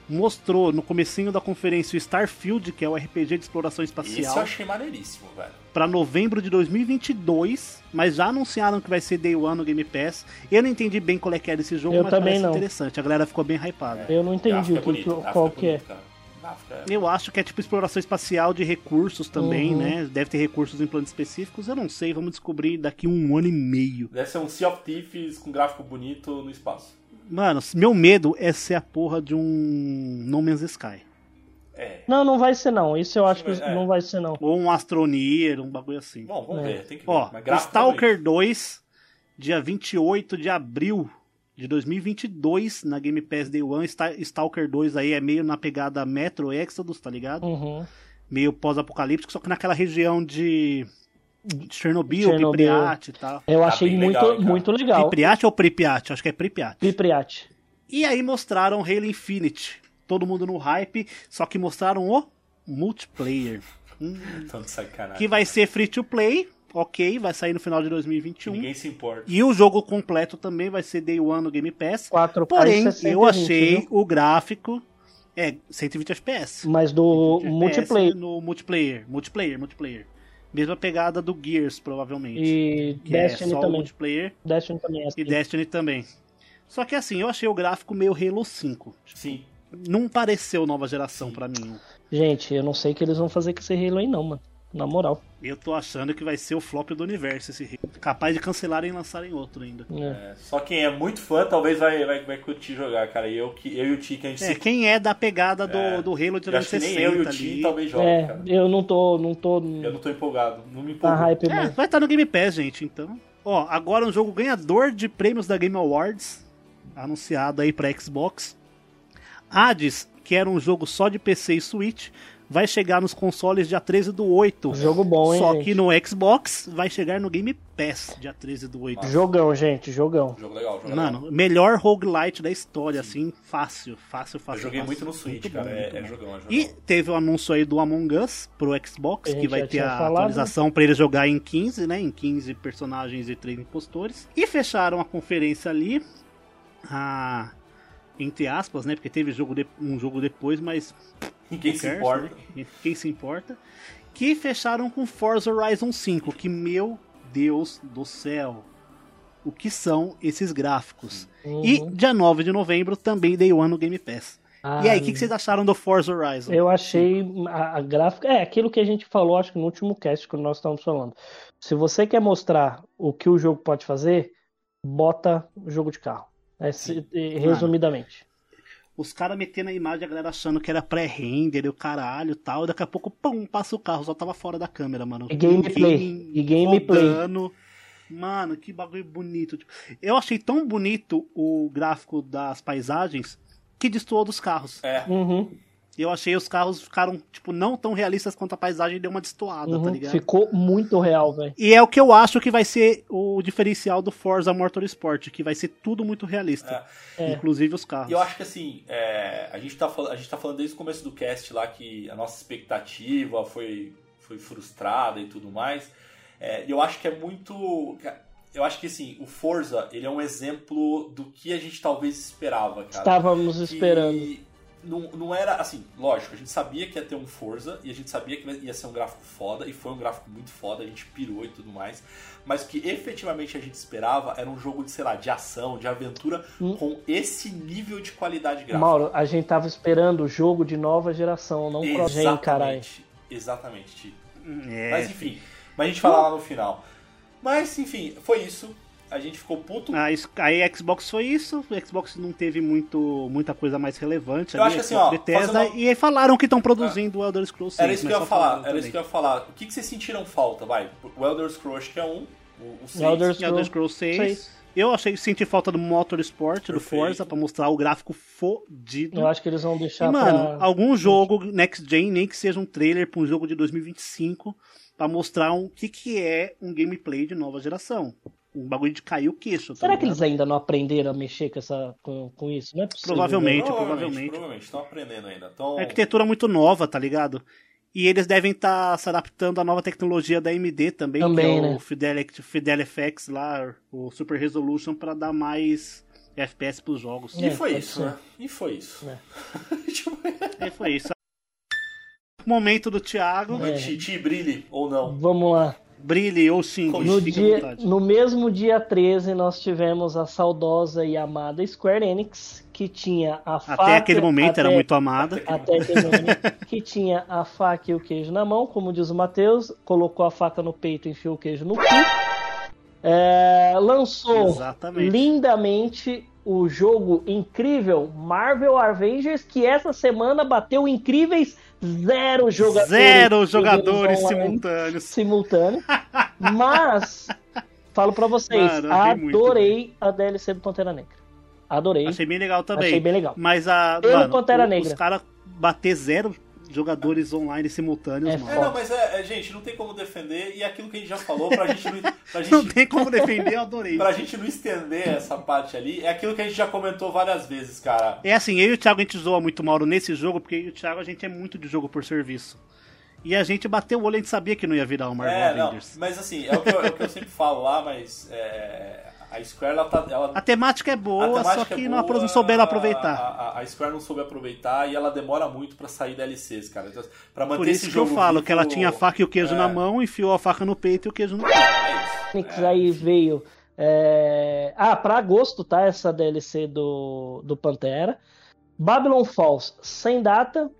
Mostrou no comecinho da conferência o Starfield, que é o RPG de exploração espacial Isso eu achei maneiríssimo, velho. para novembro de 2022, mas já anunciaram que vai ser Day One no Game Pass. Eu não entendi bem qual é que era esse jogo, Eu mas também parece não. interessante. A galera ficou bem hypada. Eu não entendi o é que, bonito, qual que é. bonito, é- Eu acho que é tipo exploração espacial de recursos também, Uhum. né? Deve ter recursos em planos específicos. Eu não sei, vamos descobrir daqui um ano e meio. Deve ser um Sea of Thieves com gráfico bonito no espaço. Mano, meu medo é ser a porra de um No Man's Sky. É. Não, não vai ser não. Isso eu acho que É. não vai ser não. Ou um Astroneer, um bagulho assim. Bom, vamos É. ver, tem que ver. Ó. Stalker 2, dia 28 de abril de 2022, na Game Pass Day One. Sta- Stalker 2 aí é meio na pegada Metro Exodus, tá ligado? Uhum. Meio pós-apocalíptico, só que naquela região de de Chernobyl, Chernobyl. Pripyat e tal. Eu Tá achei bem muito, legal, cara? muito legal. Pripyat ou Pripyat? Acho que é Pripyat. Pripyat. E aí mostraram Halo Infinite. Todo mundo no hype, só que mostraram o multiplayer. Hum, Tanto sacanagem. que vai ser free to play, ok, vai sair no final de 2021. Ninguém se importa. E o jogo completo também vai ser Day One no Game Pass. 4K Porém, e 60 eu achei viu? o gráfico. É, 120 FPS. Mas do 120 multiplayer. No multiplayer. Multiplayer, multiplayer. Mesma pegada do Gears, provavelmente. E que é Destiny só o também. multiplayer. Destiny também é assim. E Destiny também. Só que assim, eu achei o gráfico meio Halo 5. Sim. Não pareceu nova geração pra mim. Gente, eu não sei o que eles vão fazer com esse Halo aí não, mano. Na moral. Eu tô achando que vai ser o flop do universo esse Halo. Capaz de cancelarem e lançarem outro ainda. É. É, só quem é muito fã talvez vai, vai, vai curtir jogar, cara. E eu, que- eu e o Ti, que a gente É, se... quem é da pegada do, É, do Halo de eu acho que 360 nem eu e o Ti ali. talvez joguem, É, cara. eu não tô. Não tô. Eu não tô empolgado. Não me Tá empolgo. hype, É, vai estar no Game Pass, gente, então. Ó, agora um jogo ganhador de prêmios da Game Awards, anunciado aí pra Xbox. Hades, que era um jogo só de PC e Switch, vai chegar nos consoles dia 13 do 8. Jogo bom, hein, Só gente? que no Xbox vai chegar no Game Pass dia 13 do 8. Jogão, gente, jogão. Jogo legal, jogo legal. Mano, melhor roguelite da história, assim, fácil, fácil, Eu fácil. joguei fácil. muito no Switch, Muito cara. bom, é, é jogão, é jogão. E teve o anúncio aí do Among Us pro Xbox, que vai ter a falado. atualização pra ele jogar em 15, né? Em 15 personagens e 3 impostores. E fecharam a conferência ali, a, entre aspas, né? Porque teve jogo de- um jogo depois, mas Quem se importa? né? Quem se importa? Que fecharam com Forza Horizon 5, que meu Deus do céu. O que são esses gráficos? Uhum. E dia 9 de novembro também Day One no Game Pass. Ah, e aí, o que, que vocês acharam do Forza Horizon? Eu achei a, a gráfica. É aquilo que a gente falou, acho que no último cast que nós estamos falando. Se você quer mostrar o que o jogo pode fazer, bota o jogo de carro. É, se- e- resumidamente. Os caras metendo a imagem, a galera achando que era pré-render e o caralho e tal. E daqui a pouco, pum, passa o carro, só tava fora da câmera, mano. E gameplay. E gameplay. rodando. Mano, que bagulho bonito. Tipo, eu achei tão bonito o gráfico das paisagens que destoou dos carros. É. Uhum, Eu achei os carros ficaram, tipo, não tão realistas quanto a paisagem deu uma destoada, uhum. tá ligado? Ficou muito real, velho. E é o que eu acho que vai ser o diferencial do Forza Motorsport, que vai ser tudo muito realista. É. Inclusive os carros. E eu acho que assim, é, a, gente tá, a gente tá falando desde o começo do cast lá que a nossa expectativa foi, foi frustrada e tudo mais. É, E eu acho que é muito. Eu acho que assim, o Forza ele é um exemplo do que a gente talvez esperava, cara. Estávamos que esperando. Não, não era assim, lógico, a gente sabia que ia ter um Forza e a gente sabia que ia ser um gráfico foda, e foi um gráfico muito foda, a gente pirou e tudo mais. Mas o que efetivamente a gente esperava era um jogo de, sei lá, de ação, de aventura, Hum. com esse nível de qualidade gráfica. Mauro, a gente tava esperando o jogo de nova geração, não cross-gen, caralho. Exatamente, exatamente, Ti. É. Mas enfim, mas a gente fala lá no final. Mas enfim, foi isso. A gente ficou puto. A, es- aí a Xbox foi isso, o Xbox não teve muito, muita coisa mais relevante. Eu ali, acho que assim, ó, Bethesda, uma- E aí falaram que estão produzindo o Elder Scrolls 6. Era isso que eu ia falar, era isso que eu ia falar. O que, que vocês sentiram falta, vai? O Elder Scrolls acho que é um, o, o seis. Elder Elder Scrolls 6. Seis. Eu achei senti falta do Motorsport, do Perfeito. Forza, pra mostrar o gráfico fodido. Eu acho que eles vão deixar E, mano, pra... algum jogo Next Gen, nem que seja um trailer pra um jogo de 2025, pra mostrar o que, que é um gameplay de nova geração. Um bagulho de cair o queixo. tá Será que ligado? eles ainda não aprenderam a mexer com, essa, com, com isso? Não é possível. Provavelmente. Provavelmente, provavelmente. Estão aprendendo ainda. Então, É arquitetura muito nova, tá ligado? E eles devem estar se adaptando à nova tecnologia da AMD também, Também, que é né? o Fidelity, FX lá, o Super Resolution, pra dar mais FPS pros jogos. E É, foi pode isso, né? E foi isso. É. Tipo, E foi isso. Momento do Thiago. É. Ti, Ti, brilhe ou não. Vamos lá. Brilhe ou xingue, No, dia, no mesmo dia 13, nós tivemos a saudosa e amada Square Enix, que tinha a faca... Até aquele momento era até- muito amada. Até aquele momento, que tinha a faca e o queijo na mão, como diz o Matheus, colocou a faca no peito e enfiou o queijo no cu. É, lançou Exatamente. lindamente o jogo incrível Marvel Avengers, que essa semana bateu incríveis zero jogadores. Zero jogadores online simultâneos. simultâneo. Mas, falo pra vocês, Mano, vi muito, adorei a DLC do Pantera Negra. Adorei. Achei bem legal também. Achei bem legal. Mas a. Pelo mano, Pantera o- Negra. Os caras bater zero jogadores online simultâneos, É mano. É, não, mas é, é, gente, não tem como defender. E aquilo que a gente já falou, pra gente não, pra Não gente, tem como defender, eu adorei. pra gente não estender essa parte ali, é aquilo que a gente já comentou várias vezes, cara. É assim, eu e o Thiago a gente zoa muito Mauro nesse jogo, porque eu e o Thiago a gente é muito de jogo por serviço. E a gente bateu o olho, a gente sabia que não ia virar o Marvel É, não, Avengers. mas assim, é o, que eu, é o que eu sempre falo lá, mas é, a Square, ela tá. Ela, A temática é a boa, temática só que é não, boa, não souberam A, aproveitar. a- a Square não soube aproveitar e ela demora muito pra sair DLCs, cara. Então, pra manter Por isso esse que eu falo vivo, que ela tinha a faca e o queijo é, na mão, enfiou a faca no peito e o queijo no peito. É isso. Enix aí veio. é, Ah, pra agosto, tá? Essa DLC do, do Pantera. Babylon Falls, sem data.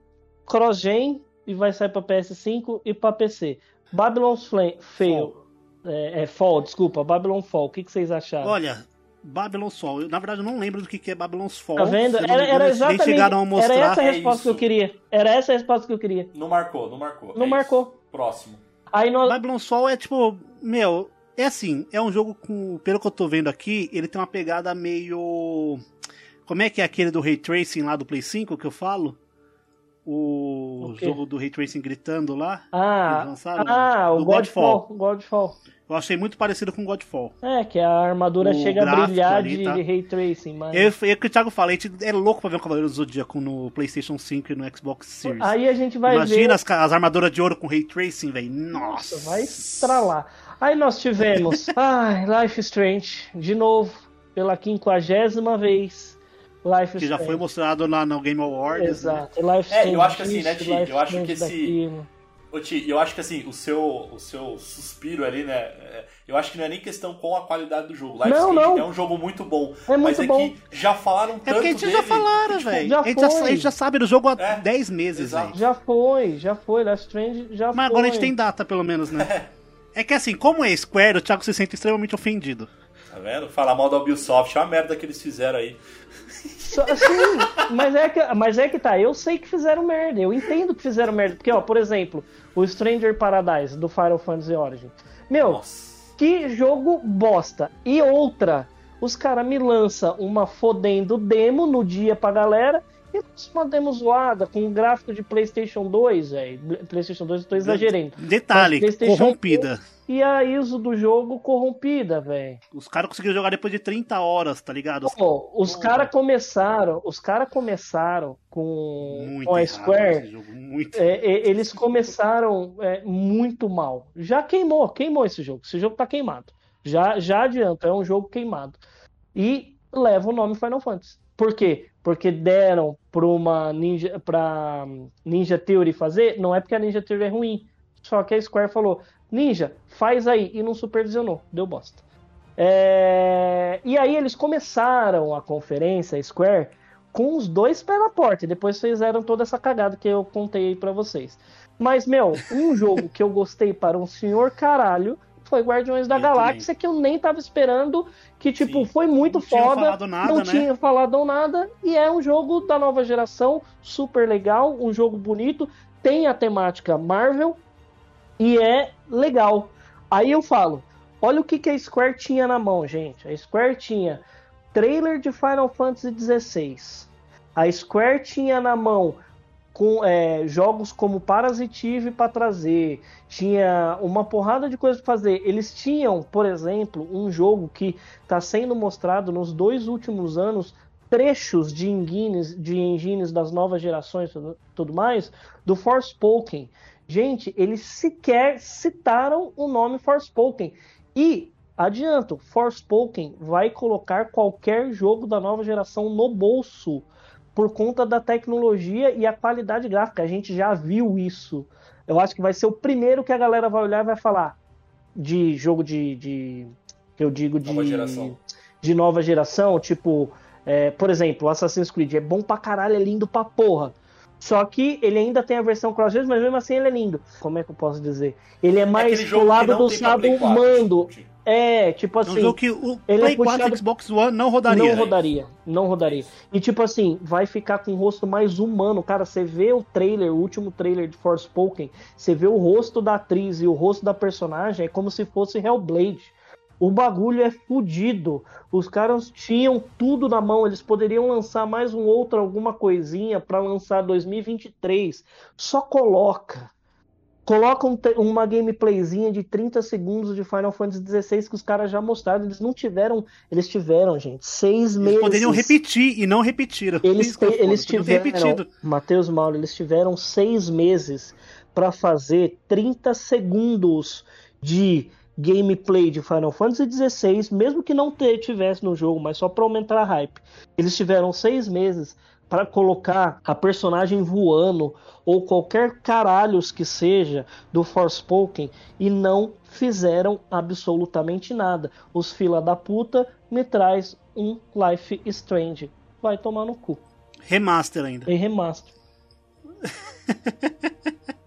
CrossGen e vai sair pra PS5 e pra PC. Babylon's Flame, Fail. É, é, Fall, desculpa. Babylon Fall. O que, que vocês acharam? Olha, Babylon's Fall. Eu, na verdade, eu não lembro do que que é Babylon's Fall. tá vendo? Era, era exatamente. chegaram a Era mostrar. essa a É resposta que eu queria. Era essa a resposta que eu queria. Não marcou, não marcou. Não É marcou. isso. Próximo. Aí nós. Babylon's Fall é tipo, meu, é assim, é um jogo com, pelo que eu tô vendo aqui, ele tem uma pegada meio como é que é aquele do Ray Tracing lá do Play 5 que eu falo? O, O jogo do Ray Tracing gritando lá. Ah, lançaram, ah, o Godfall. Godfall. Eu achei muito parecido com Godfall. É, que a armadura O chega a brilhar ali, de, tá? de Ray Tracing, mas... Eu, eu que o Thiago fala, a gente é louco pra ver o Cavaleiro do Zodíaco no PlayStation 5 e no Xbox Series. Aí a gente vai Imagina ver... as, ca- as armaduras de ouro com Ray Tracing, velho. Nossa. vai estralar. Aí nós tivemos, ai, Life Strange, de novo, pela quinquagésima vez. Life Que já foi mostrado lá no Game Awards. né? Exato. Life É, eu acho que assim, né, Ti? Eu acho que esse-. Ô, Ti, eu acho que assim, o seu, o seu suspiro ali, né? é, Eu acho que não é nem questão com a qualidade do jogo. Life Não, não. é um jogo muito bom. É mas muito é bom. que já falaram tanto É porque a gente dele, já falaram, tipo, velho. já A, gente já- foi. a gente já sabe do jogo há É. 10 meses, velho. Já foi, já foi. Life Strange já Mas foi. agora a gente tem data, pelo menos, né? É que assim, como é Square, o Thiago se sente extremamente ofendido. Tá vendo? Falar mal da Ubisoft, é uma merda que eles fizeram aí. Só- Sim, mas é, que, mas é que tá, eu sei que fizeram merda, eu entendo que fizeram merda. Porque, ó, por exemplo, o Stranger Paradise do Final Fantasy Origin. Meu, Nossa. que jogo bosta. E outra, os caras me lançam uma fodendo demo no dia pra galera e uma demo zoada com um gráfico de PlayStation 2, velho. PlayStation 2, eu tô exagerando. Detalhe, PlayStation corrompida. E a ISO do jogo corrompida, velho. Os caras conseguiram jogar depois de 30 horas, tá ligado? Os- os caras começaram, os caras começaram com, Muito com a Square. esse jogo, muito. é, é, eles começaram é, muito mal. Já queimou, queimou esse jogo. Esse jogo tá queimado. Já, já adianta, é um jogo queimado. E leva o nome Final Fantasy. Por quê? Porque deram para uma Ninja, pra Ninja Theory fazer, não é porque a Ninja Theory é ruim. Só que a Square falou: Ninja, faz aí. E não supervisionou. Deu bosta. É, E aí eles começaram a conferência, a Square, com os dois pés na porta. E depois fizeram toda essa cagada que eu contei aí pra vocês. Mas, meu, um jogo que eu gostei para um senhor caralho foi Guardiões da Eu Galáxia, que eu nem tava esperando. Que, tipo, Sim. foi muito Não foda. falado nada, não né? tinha falado nada. E é um jogo da nova geração, super legal, um jogo bonito. Tem a temática Marvel e é legal. Aí eu falo, olha o que, que a Square tinha na mão, gente. A Square tinha trailer de Final Fantasy XVI. A Square tinha na mão com é, jogos como Parasitive para trazer, tinha uma porrada de coisas para fazer. Eles tinham, por exemplo, um jogo que está sendo mostrado nos dois últimos anos trechos de engines, de engines das novas gerações tudo mais, do Forspoken. Gente, eles sequer citaram o nome Forspoken. E, adianto, Forspoken vai colocar qualquer jogo da nova geração no bolso por conta da tecnologia e a qualidade gráfica. A gente já viu isso. Eu acho que vai ser o primeiro que a galera vai olhar e vai falar de jogo de. de eu digo de. Nova geração. De nova geração, tipo. é, por exemplo, Assassin's Creed é bom pra caralho, é lindo pra porra. Só que ele ainda tem a versão cross-gen, mas mesmo assim ele é lindo. Como é que eu posso dizer? Ele é mais aquele pro lado do tem pra sábio Play 4, mando. tipo, É, tipo É um assim. jogo que o ele Play é 4 puxado- e Xbox One não rodaria. Não rodaria, não rodaria. E tipo assim, vai ficar com um rosto mais humano. Cara, você vê o trailer, o último trailer de Forspoken, você vê o rosto da atriz e o rosto da personagem, é como se fosse Hellblade. O bagulho é fudido. Os caras tinham tudo na mão, eles poderiam lançar mais um outro, alguma coisinha pra lançar 2023. Só coloca. Coloca um uma gameplayzinha de 30 segundos de Final Fantasy XVI que os caras já mostraram. Eles não tiveram. Eles tiveram, gente, seis Eles meses. poderiam repetir e não repetiram. Eles, te- eles tiveram. Matheus Mauro, eles tiveram seis meses para fazer 30 segundos de gameplay de Final Fantasy XVI, mesmo que não tivesse no jogo, mas só para aumentar a hype. Eles tiveram seis meses para colocar a personagem voando ou qualquer caralhos que seja do Forspoken e não fizeram absolutamente nada. Os fila da puta me traz um Life Strange. Vai tomar no cu. Remaster ainda. Em remaster.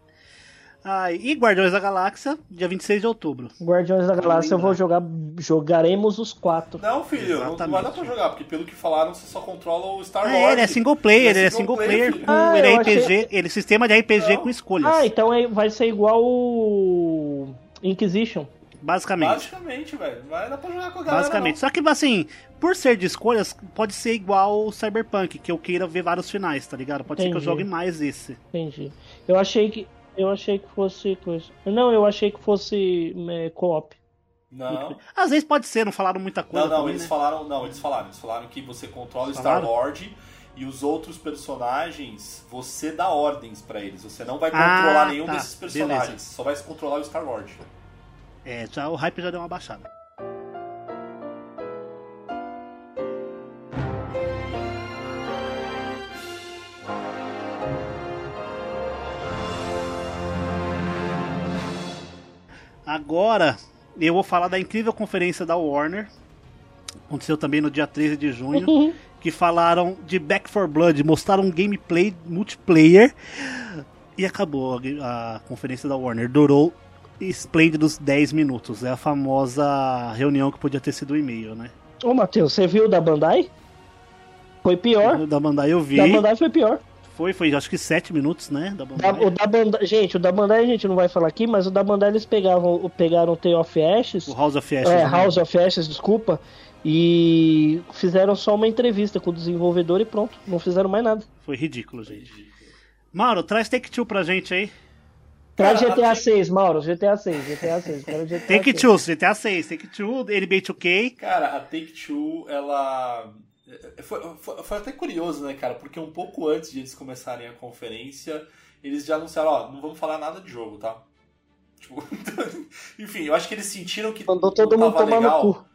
Ai, e Guardiões da Galáxia, dia 26 de outubro. Guardiões da Galáxia eu vou jogar. Jogaremos os quatro. Não, filho, não, não vai dar pra Exatamente. jogar, porque pelo que falaram, você só controla o Star Ah, Lord. é, ele é single player, ele é single player, filho. com, Ah, ele é eu achei- RPG, ele é sistema de RPG Não. com escolhas. Ah, então é- vai ser igual o Inquisition. Basicamente. Basicamente, velho. Vai dar pra jogar com a galera. Basicamente. Só que, assim, por ser de escolhas, pode ser igual o Cyberpunk, que eu queira ver vários finais, tá ligado? Pode ser que eu Entendi. jogue mais esse. Entendi. Eu achei que. Eu achei que fosse coisa. Não, eu achei que fosse é, co-op. Não. Não, Às vezes pode ser, não falaram muita coisa. não, também, eles né? falaram. Não, eles falaram. Eles falaram que você controla o Falaram? Star-Lord e os outros personagens, você dá ordens pra eles. Você não vai Ah, controlar nenhum tá. desses personagens. Beleza. Só vai controlar o Star-Lord. É, já, o hype já deu uma baixada. Agora, eu vou falar da incrível conferência da Warner. Aconteceu também no dia 13 de junho. que falaram de Back 4 Blood, mostraram um gameplay multiplayer. E acabou a, a conferência da Warner. Durou esplêndidos 10 minutos. É a famosa reunião que podia ter sido um e-mail, né? Ô, Matheus, você viu o da Bandai? Foi pior. O da Bandai eu vi. Da Bandai foi pior. Foi, foi acho que 7 minutos, né? Da Da- Bandai. o da Bandai, gente, o da Bandai a gente não vai falar aqui, mas o da Bandai eles pegavam, pegaram o Tale of Ashes, O House of Ashes. é, né? House of Ashes, desculpa, e fizeram só uma entrevista com o desenvolvedor e pronto, não fizeram mais nada. Foi ridículo, gente. Mauro, traz Take Two pra gente aí. Traz GTA a- 6, Mauro, GTA 6, GTA 6, quero GTA Take 6. Two, GTA 6, Take Two, NBA 2K. Cara, a Take-Two, ela... Foi, foi, foi até curioso, né, cara? Porque um pouco antes de eles começarem a conferência, eles já anunciaram, ó, não vamos falar nada de jogo, tá? Tipo, enfim, eu acho que eles sentiram que Mandou todo mundo tomar legal. no cu.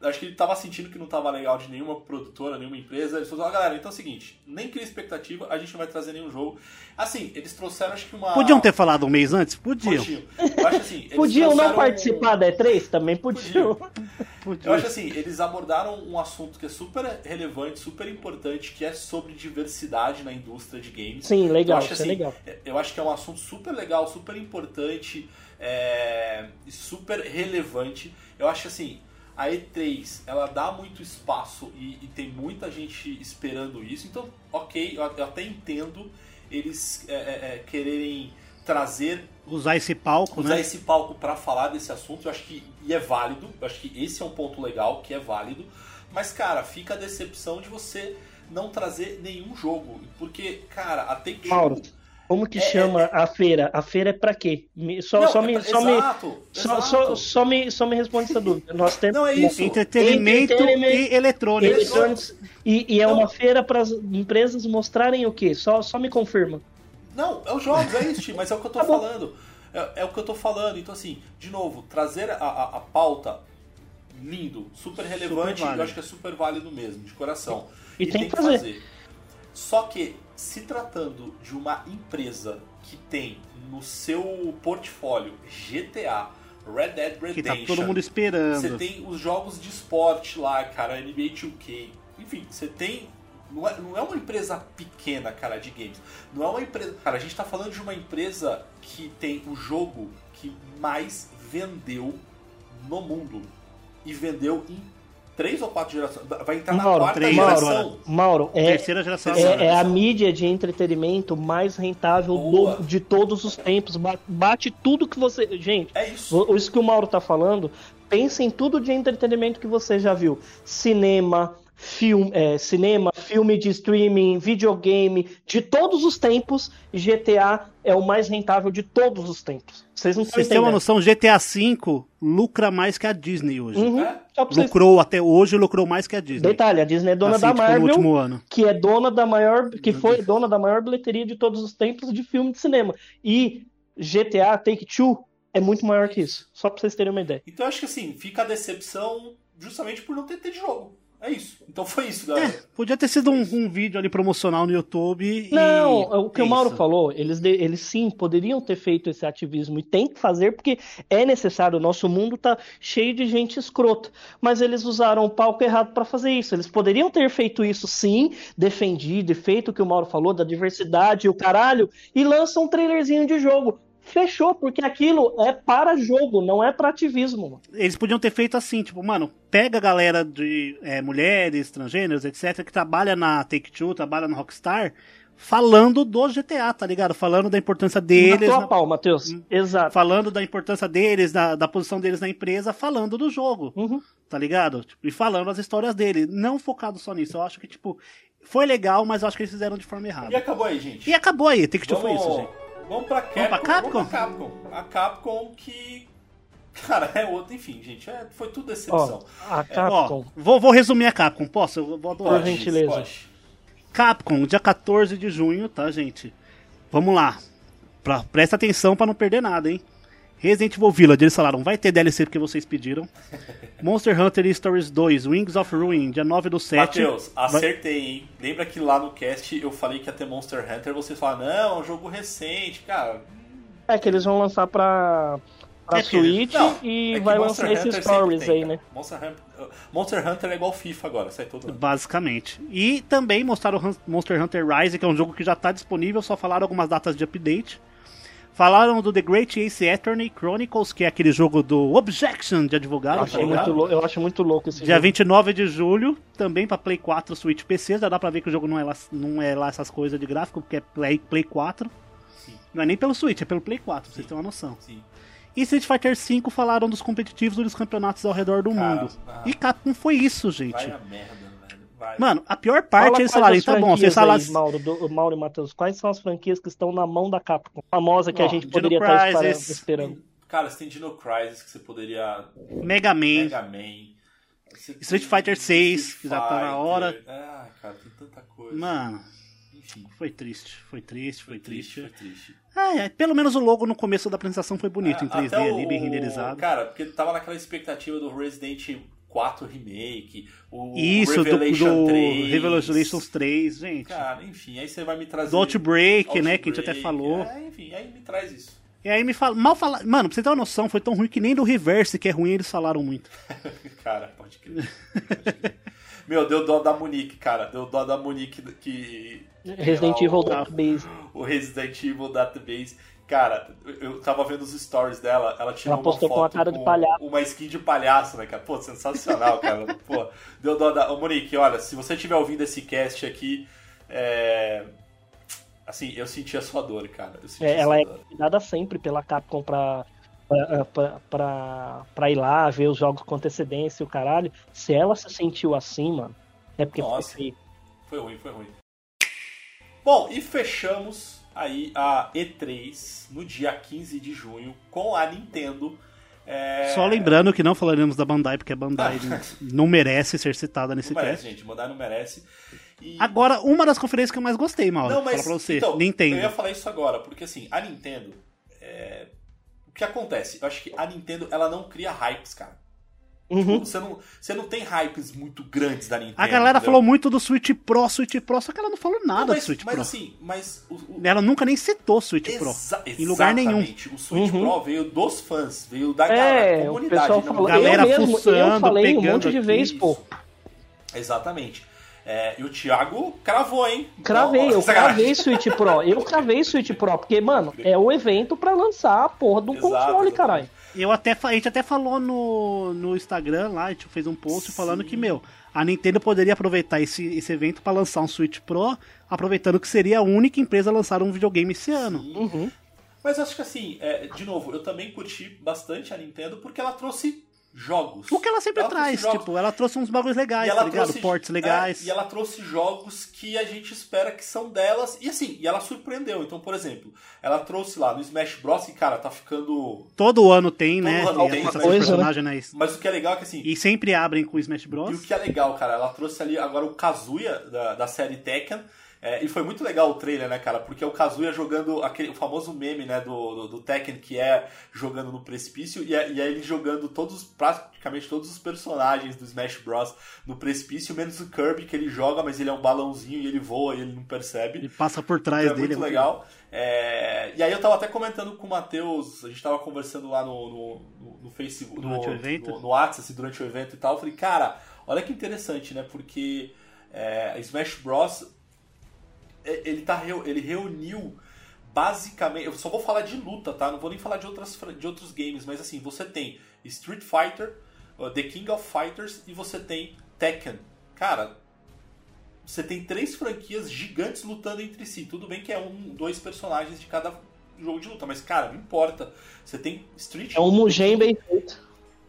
Eu Acho que ele tava sentindo que não tava legal de nenhuma produtora, nenhuma empresa. Eles falaram, ó, galera, então é o seguinte, nem cria expectativa, a gente não vai trazer nenhum jogo. Assim, eles trouxeram, acho que uma... Podiam ter falado um mês antes? Podiam. Podiam. Eu acho assim, eles Podiam não participar da E3? Também podiam. Eu acho assim, eles abordaram um assunto que é super relevante, super importante, que é sobre diversidade na indústria de games. Sim, legal, eu acho, é assim, legal. Eu acho que é um assunto super legal, super importante é, super relevante. Eu acho assim, a E3 ela dá muito espaço e, e tem muita gente esperando isso. Então, ok, eu, eu até entendo eles é, é, é, quererem trazer Usar esse palco, usar né? esse palco pra falar desse assunto, eu acho que e é válido, eu acho que esse é um ponto legal, que é válido, mas cara, fica a decepção de você não trazer nenhum jogo, porque cara, a Take Two Mauro, Como que É, chama é, a feira? A feira é pra quê? Me- Só, Não, só, é me, pra- só, me, exato, só, exato. só, só me, só me responde essa dúvida. Nós temos Não, é isso. Entretenimento, Entretenimento e eletrônico. Electronics e, e é Não. uma feira para as empresas mostrarem o quê? Só, só me confirma. Não, é os jogos, é isso, mas é o que eu tô Tá falando. É, é o que eu tô falando. Então, assim, de novo, trazer a, a, a pauta lindo, super relevante, válido. eu acho que é super válido mesmo, de coração. E tem que fazer. Só que, se tratando de uma empresa que tem no seu portfólio GTA, Red Dead Que Redemption, tá todo mundo esperando. você tem os jogos de esporte lá, cara, NBA 2K. Enfim, você tem. Não é, não é uma empresa pequena, cara, de games. Não é uma empresa. Cara, a gente tá falando de uma empresa que tem o jogo que mais vendeu no mundo. E vendeu em três ou quatro gerações. Vai entrar na Mauro, quarta três, geração. Mauro, Mauro, é, Terceira geração. é, é a mídia de entretenimento mais rentável do- de todos os tempos. Ba- Bate tudo que você. Gente, É isso. o- isso que o Mauro tá falando, pense em tudo de entretenimento que você já viu. Cinema, filme, é, cinema, filme de streaming, videogame, de todos os tempos, GTA é o mais rentável de todos os tempos. Vocês não Vocês têm uma noção, GTA V lucra mais que a Disney hoje. Uhum. É? Pra vocês... Lucrou até hoje, lucrou mais que a Disney. Detalhe, a Disney é dona Assim, da tipo, no Marvel, último ano. que é dona da maior, que foi dona da maior bilheteria de todos os tempos de filme de cinema. E GTA Take Two é muito maior que isso. Só pra vocês terem uma ideia. Então eu acho que assim, fica a decepção justamente por não ter ter de jogo. É isso. Então foi isso, galera. É, podia ter sido um, um vídeo ali promocional no YouTube. e- Não, o que é o Mauro isso. falou, eles, de- eles sim poderiam ter feito esse ativismo e tem que fazer porque é necessário. O nosso mundo tá cheio de gente escrota, mas eles usaram o palco errado para fazer isso. Eles poderiam ter feito isso sim, defendido e feito o que o Mauro falou da diversidade e o caralho, e lançam um trailerzinho de jogo. Fechou, porque aquilo é para jogo, não é para ativismo. mano. Eles podiam ter feito assim, tipo, mano, pega a galera de é, mulheres, transgêneros, etc., que trabalha na Take-Two, trabalha na Rockstar, falando do GTA, tá ligado? Falando da importância deles. Na tua na- pau, Matheus. Exato. falando da importância deles, da, da posição deles na empresa, falando do jogo, Uhum. tá ligado? Tipo, e falando as histórias dele, não focado só nisso. Eu acho que, tipo, foi legal, mas eu acho que eles fizeram de forma E errada. acabou aí, gente. E acabou aí, tem que foi Vamos, isso, gente. Vamos pra Capcom. Vamos pra Capcom? Vamos pra Capcom. A Capcom que. Cara, é outra, enfim, gente. é- foi tudo decepção. Ó, a Ó, Capcom. vou, vou resumir a Capcom, posso? Eu vou adorar. Por gentileza. pode. Capcom, dia 14 de junho, tá, gente? Vamos lá. Pra, presta atenção pra não perder nada, hein? Resident Evil Village, eles falaram, vai ter DLC porque vocês pediram. Monster Hunter Stories 2, Wings of Ruin, dia 9 do 7. Matheus, acertei, hein? Lembra que lá no cast eu falei que ia ter Monster Hunter, vocês falaram, não, é um jogo recente, cara. É que eles vão lançar pra, pra É que- Switch Não, e é vai Monster lançar esses stories tem, aí, né? Monster Hunter, Monster Hunter é igual FIFA agora, sai todo ano. Basicamente. E também mostraram Monster Hunter Rise, que é um jogo que já está disponível, só falaram algumas datas de update. Falaram do The Great Ace Attorney Chronicles, que é aquele jogo do Objection de advogado. Eu, tá achei ligado? muito eu acho muito louco esse Dia jogo. 29 de julho, também pra Play 4, Switch PC. Já dá pra ver que o jogo não é lá, não é lá essas coisas de gráfico, porque é Play, Play 4. Sim. Não é nem pelo Switch, é pelo Play 4, pra vocês terem uma noção. Sim. E Street Fighter V falaram dos competitivos e dos campeonatos ao redor do Cara, mundo. ah. E Capcom foi isso, gente. Vai a merda. Mano, a pior Fala parte eles quais falaram, as tá bom, vocês falaram aí, Mauro, do, Mauro e Matheus, quais são as franquias que estão na mão da Capcom? Famosa que a Ó, gente Dino poderia estar espera- Crisis. esperando. Cara, você tem Dino Crisis que você poderia. Mega Man. Mega Man. Você tem Street Fighter 6, Street que já tá na hora. Ah, cara, tem tanta coisa. Mano, Enfim. foi triste, foi triste, foi, Foi triste, triste. foi triste. É, é, pelo menos o logo no começo da apresentação foi bonito, em É, 3D até ali, bem o- renderizado. Cara, porque tava naquela expectativa do Resident 4 Remake, o Isso, do, Revelation do 3. Revelations 3, gente. Cara, enfim, aí você vai me trazer. do Outbreak, né, que a gente até Outbreak, falou. É, enfim, aí me traz isso. E aí me fala, mal fala, mano, pra você ter uma noção, foi tão ruim que nem do Reverse, que é ruim, eles falaram muito. Cara, pode crer. Pode crer. Meu, deu dó da Monique, cara. Deu dó da Monique que. Resident Evil Database. O Resident Evil Database. Cara, eu tava vendo os stories dela, ela tirou Ela postou uma com a foto cara de palhaço. Uma skin de palhaço, né, cara? Pô, sensacional, cara. Pô, deu dó da... Ô, Monique, olha, se você estiver ouvindo esse cast aqui, é... Assim, eu senti a sua dor, cara. Eu senti É, ela é dor. convidada sempre pela Capcom pra, pra, pra ir lá ver os jogos com antecedência e o caralho. Se ela se sentiu assim, mano, é porque Nossa. foi. Foi ruim, foi ruim. Bom, e fechamos aí a E3 no dia 15 de junho com a Nintendo. é, Só lembrando que não falaremos da Bandai, porque a Bandai não merece ser citada nesse Não merece, cast. gente. Mandar não merece. E- Agora, uma das conferências que eu mais gostei, Mauro, Não, mas pra você, então, Nintendo. eu ia falar isso agora, porque assim, a Nintendo. é, que acontece? Eu acho que a Nintendo ela não cria hypes, cara. Uhum. Você, não, você não tem hypes muito grandes da Nintendo. A galera entendeu? falou muito do Switch Pro, Switch Pro, só que ela não falou nada Não, mas, do Switch mas Pro. assim, mas o, o- Ela nunca nem citou Switch Pro. Exa- em lugar nenhum. exatamente. O Switch Uhum. Pro veio dos fãs, veio da, É, da o comunidade. pessoal não falou. Galera eu mesmo, eu fuçando, falei um pegando monte de aqui, vez, pô. Exatamente. É, e o Thiago cravou, hein? Cravei, eu sacanagem. cravei Switch Pro. Eu cravei Switch Pro, porque, mano, é o evento pra lançar a porra do Exato, console, caralho. Eu até, a gente até falou no, no Instagram lá, a gente fez um post falando que, meu, a Nintendo poderia aproveitar esse, esse evento pra lançar um Switch Pro, aproveitando que seria a única empresa a lançar um videogame esse ano. Uhum. Mas acho que assim, é, de novo, eu também curti bastante a Nintendo porque ela trouxe jogos. O que ela sempre Ela trouxe traz, tipo, ela trouxe uns bagulhos legais, tá ligado? Ports é, legais. e ela trouxe jogos que a gente espera que são delas. E assim, e ela surpreendeu. Então, por exemplo, ela trouxe lá no Smash Bros. que, cara, tá ficando. Todo ano tem, Todo né? ano Tem tem, essa Coisa, personagem, né? Mas o que é legal é que assim. E sempre abrem com o Smash E o Bros. que é legal, cara, ela trouxe ali agora o Kazuya da, da série Tekken. É, e foi muito legal o trailer, né, cara? Porque é o Kazuya jogando aquele o famoso meme, né, do, do, do Tekken, que é jogando no precipício, e, é- e aí ele jogando todos, praticamente todos os personagens do Smash Bros. no precipício, menos o Kirby, que ele joga, mas ele é um balãozinho e ele voa e ele não percebe. Ele passa por trás Então é dele. muito legal. É, e aí eu tava até comentando com o Matheus, a gente tava conversando lá no, no, no- no Facebook, no, Durante o evento? no, no WhatsApp, assim, durante o evento e tal. Eu falei, cara, olha que interessante, né? Porque é, Smash Bros. É, Ele, tá, reu- ele reuniu basicamente. Eu só vou falar de luta, tá? Não vou nem falar de, outras, de outros games, mas assim, você tem Street Fighter, The King of Fighters e você tem Tekken. Cara, você tem três franquias gigantes lutando entre si. Tudo bem que é um, dois personagens de cada jogo de luta, mas cara, não importa. Você tem Street. É um Mugen bem feito.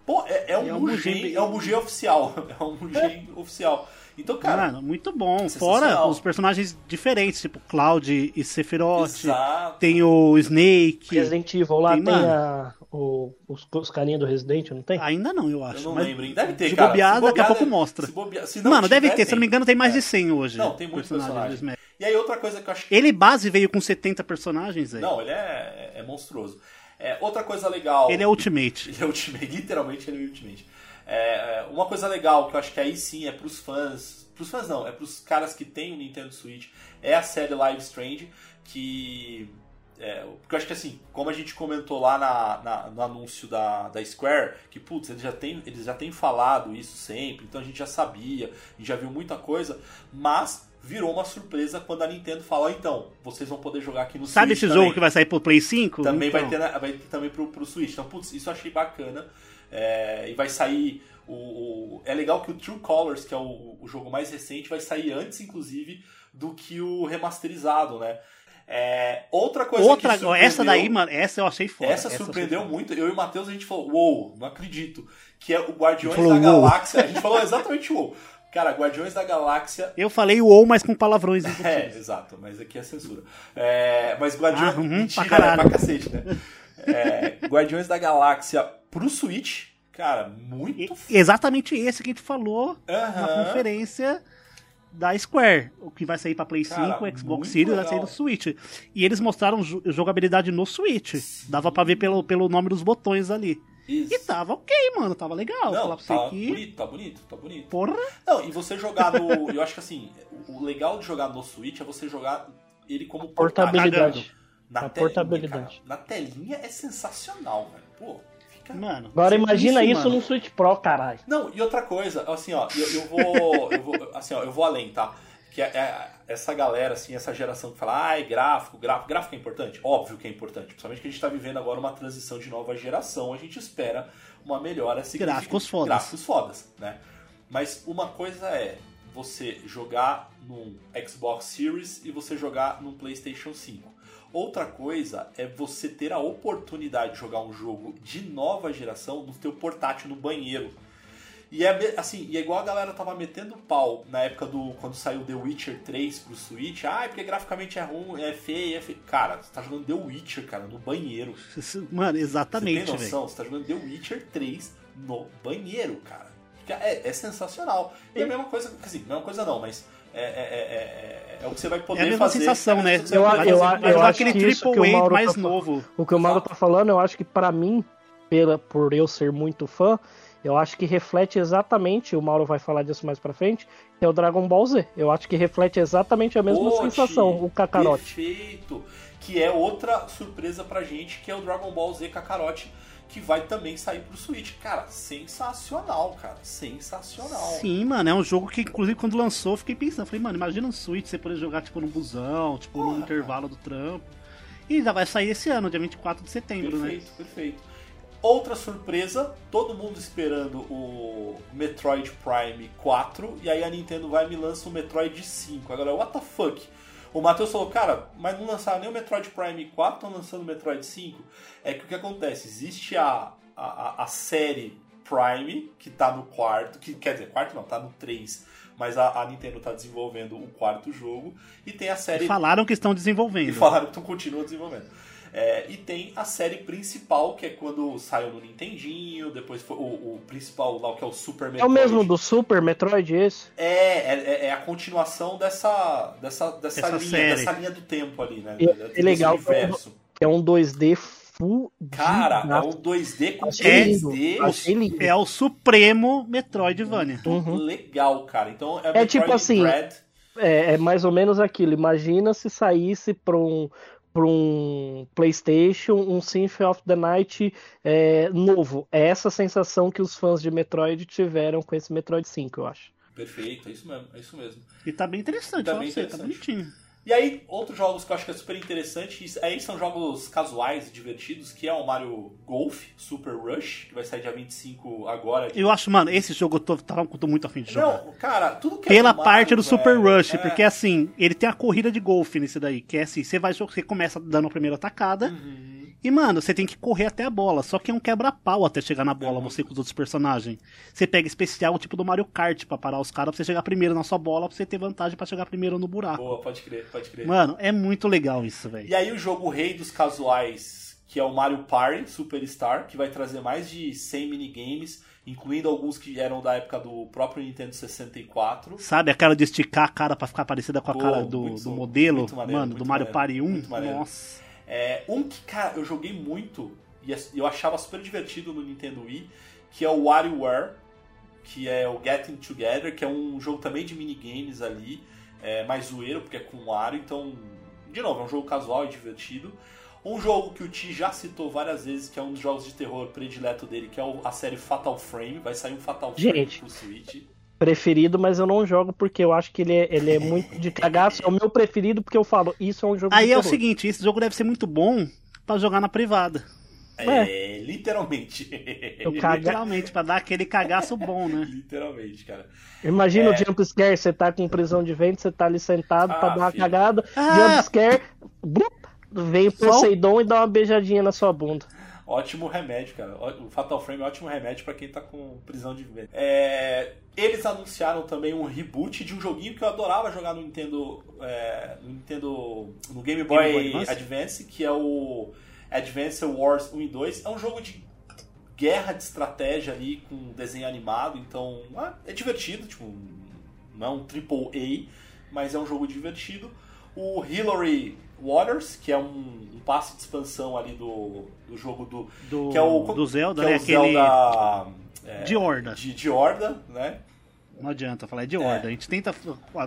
Pô, é, é um É um Mugen, Mugen- é um Mugen oficial. É um Mugen oficial. Então, cara, Mano, muito bom. Fora os personagens diferentes, tipo Cloud e Sephiroth. exato. Tem o Snake. Resident Evil lá Tem, tem, a, o- os, os carinhas do Resident, não tem? Ainda não, eu acho. Eu não mas lembro? Deve ter, se cara. bobear, Se daqui a bobear, pouco deve- mostra. se bobear- se não Mano, deve tiver, ter. Se eu não me engano, tem mais de 100 hoje. Não, tem muitos personagens do personagens. E aí, outra coisa que eu acho que. Ele base veio com 70 personagens, velho. Não, ele é, é monstruoso. É, outra coisa legal. Ele é Ultimate. Ele é Ultimate, literalmente ele é Ultimate. É, uma coisa legal que eu acho que aí sim é pros fãs. Pros fãs não, é pros caras que tem o Nintendo Switch. É a série Live Strange, que. É, porque eu acho que assim, como a gente comentou lá na, na- no anúncio da, da Square, que putz, eles já, têm, eles já têm falado isso sempre, então a gente já sabia, a gente já viu muita coisa, mas virou uma surpresa quando a Nintendo fala, ó, então, vocês vão poder jogar aqui no Sabe Switch esse também. jogo que vai sair pro Play 5? Também Então, vai ter, vai ter também pro, pro Switch. Então, putz, isso eu achei bacana. É, e vai sair o, o- É legal que o True Colors, que é o, o jogo mais recente, vai sair antes, inclusive, do que o remasterizado, né? É, outra coisa Outra, que surpreendeu- essa daí, mano, essa eu achei foda. essa achei surpreendeu foda. muito. Eu e o Matheus, a gente falou, uou, não acredito. Que é o Guardiões falou, da "Uou". Galáxia. A gente falou exatamente uou. Cara, Guardiões da Galáxia Eu falei o ou, mas com palavrões. é, exato, mas aqui é censura. É, mas Guardiões. Ah, uhum, Mentira, pra caralho. é pra cacete, né? É, Guardiões da Galáxia pro Switch, cara, muito E-. Exatamente esse que a gente falou na Aham. conferência da Square. O que vai sair pra Play Cara, 5, Xbox Series, vai sair no Switch. E eles mostraram jo- jogabilidade no Switch. Dava pra ver pelo, pelo nome dos botões ali. Isso. E tava ok, mano. Tava legal. Não, falar pra você tá que. bonito, tá bonito, tá bonito. Porra. Não, e você jogar no. eu acho que assim, o legal de jogar no Switch é você jogar ele como portátil. Portabilidade. Na portabilidade. cara. Na telinha é sensacional, velho. Pô, Mano. Agora imagina isso, isso no Switch Pro, caralho. Não, e outra coisa, assim, ó, eu, eu vou. eu vou assim, ó, eu vou além, tá? Que é, é essa galera, assim, essa geração que fala, ai, gráfico, gráfico, gráfico é importante? Óbvio que é importante. Principalmente que a gente tá vivendo agora uma transição de nova geração, a gente espera uma melhora significativa. Gráficos fodas. Gráficos fodas, né? Mas uma coisa é você jogar num Xbox Series e você jogar num PlayStation 5. Outra coisa é você ter a oportunidade de jogar um jogo de nova geração no teu portátil no banheiro. E é assim, e é igual a galera tava metendo pau na época do quando saiu The Witcher 3 pro Switch. Ah, porque graficamente é ruim, é feio, é feio. Cara, você tá jogando The Witcher, cara, no banheiro. Mano, Você exatamente, tem velho. noção? Você tá jogando The Witcher 3 no banheiro, cara. É, é sensacional. E é a mesma coisa, dizer, mesma coisa não, mas é, é, é, é, é o que você vai poder É a mesma fazer. sensação, né? É o que você Eu- eu- fazer. eu jogar acho aquele que isso que o Triple A Mauro mais tá- novo. O que o Mauro tá falando, eu acho que pra mim, pela, por eu ser muito fã, eu acho que reflete exatamente, o Mauro vai falar disso mais pra frente, que é o Dragon Ball Z. Eu acho que reflete exatamente a mesma Poxa, sensação, o Kakarote. Perfeito. Que é outra surpresa pra gente, que é o Dragon Ball Z Kakarot, que vai também sair pro Switch. Cara, sensacional, cara. Sensacional. Sim, mano, é um jogo que, inclusive, quando lançou, eu fiquei pensando. Falei, mano, imagina um Switch você poder jogar, tipo, no busão, tipo, no Porra, intervalo do trampo. E já vai sair esse ano, dia 24 de setembro, né? Perfeito, perfeito. Outra surpresa, todo mundo esperando o Metroid Prime 4, e aí a Nintendo vai e me lança o Metroid 5. Agora, what the fuck? O Matheus falou, cara, mas não lançaram nem o Metroid Prime 4, estão lançando o Metroid 5. É que o que acontece? Existe a, a, a- série Prime, que tá no quarto, que quer dizer, quarto não, tá no 3, mas a, a Nintendo tá desenvolvendo o quarto jogo, e tem a série Falaram que estão desenvolvendo. e falaram que tu continua desenvolvendo. É, e tem a série principal, que é quando saiu no Nintendinho, depois foi o, o principal lá, que é o Super É o Metroid. mesmo do Super Metroid esse? É, é, é a continuação dessa, dessa, dessa, Essa linha, série. dessa linha do tempo ali, né? É legal universo. É um 2D full. Cara, é um 2D com Achei 3D. lindo, achei lindo. É o Supremo Metroidvania. Uhum. Legal, cara. Então é, É tipo Metroid assim. É, é mais ou menos aquilo. Imagina se saísse para um para um PlayStation um Symphony of the Night é, novo. É essa sensação que os fãs de Metroid tiveram com esse Metroid 5, eu acho. Perfeito, é isso mesmo, é isso mesmo. E tá bem interessante, Tá bem você, tá interessante. bonitinho. E aí, outros jogos que eu acho que é super interessante, aí são jogos casuais e divertidos, que é o Mario Golf Super Rush, que vai sair dia 25 agora. Eu acho, mano, esse jogo eu tô, tava- tô muito afim de jogar. Não, cara, tudo que é Pela do Mario, parte do Super velho, Rush, é- porque assim, ele tem a corrida de golfe nesse daí, que é assim, você vai você começa dando a primeira tacada, Uhum. E mano, você tem que correr até a bola, só que é um quebra-pau até chegar na bola, você com os outros personagens. Você pega especial tipo do Mario Kart pra parar os caras, pra você chegar primeiro na sua bola, pra você ter vantagem pra chegar primeiro no buraco. Boa, pode crer, pode crer. Mano, é muito legal isso, velho. E aí o jogo rei dos casuais, que é o Mario Party Superstar, que vai trazer mais de 100 minigames, incluindo alguns que eram da época do próprio Nintendo 64. Sabe aquela de esticar a cara pra ficar parecida com a Pô, cara do, do modelo? maneiro, mano, do Mario maneiro, Party 1? muito maneiro. Nossa. É, um que, cara, eu joguei muito e eu achava super divertido no Nintendo Wii, que é o WarioWare, que é o Getting Together, que é um jogo também de minigames ali, é, mais zoeiro, porque é com Wario, então, de novo, é um jogo casual e divertido. Um jogo que o Ti já citou várias vezes, que é um dos jogos de terror predileto dele, que é a série Fatal Frame, vai sair um Fatal Frame Gente. pro Switch. Preferido, mas eu não jogo porque eu acho que ele é, ele é muito de cagaço. É o meu preferido porque eu falo, isso é um jogo Aí de é o seguinte, esse jogo deve ser muito bom pra jogar na privada. É, literalmente. Eu caga... Literalmente, pra dar aquele cagaço bom, né? literalmente, cara. Imagina É. o jump scare, você tá com prisão de vento, você tá ali sentado Ah, pra dar uma filho. cagada, Ah. jump scare, blup, vem o- Poseidon e dá uma beijadinha na sua bunda. Ótimo remédio, cara. O Fatal Frame é ótimo remédio pra quem tá com prisão de vento. É, eles anunciaram também um reboot de um joguinho que eu adorava jogar no Nintendo, é, no Nintendo, no Game Boy, Game Boy Advance? Advance, que é o Advance Wars 1 e 2. É um jogo de guerra de estratégia ali com desenho animado, então ah, é divertido, tipo, não é um triple A, mas é um jogo divertido. O Hillary Waters, que é um, um passe de expansão ali do, do jogo do Do, que é o do Zelda, que é né? o Aquele Zelda é, de Horda. de, de Horda, né? Não adianta falar, é de Horda. A gente tenta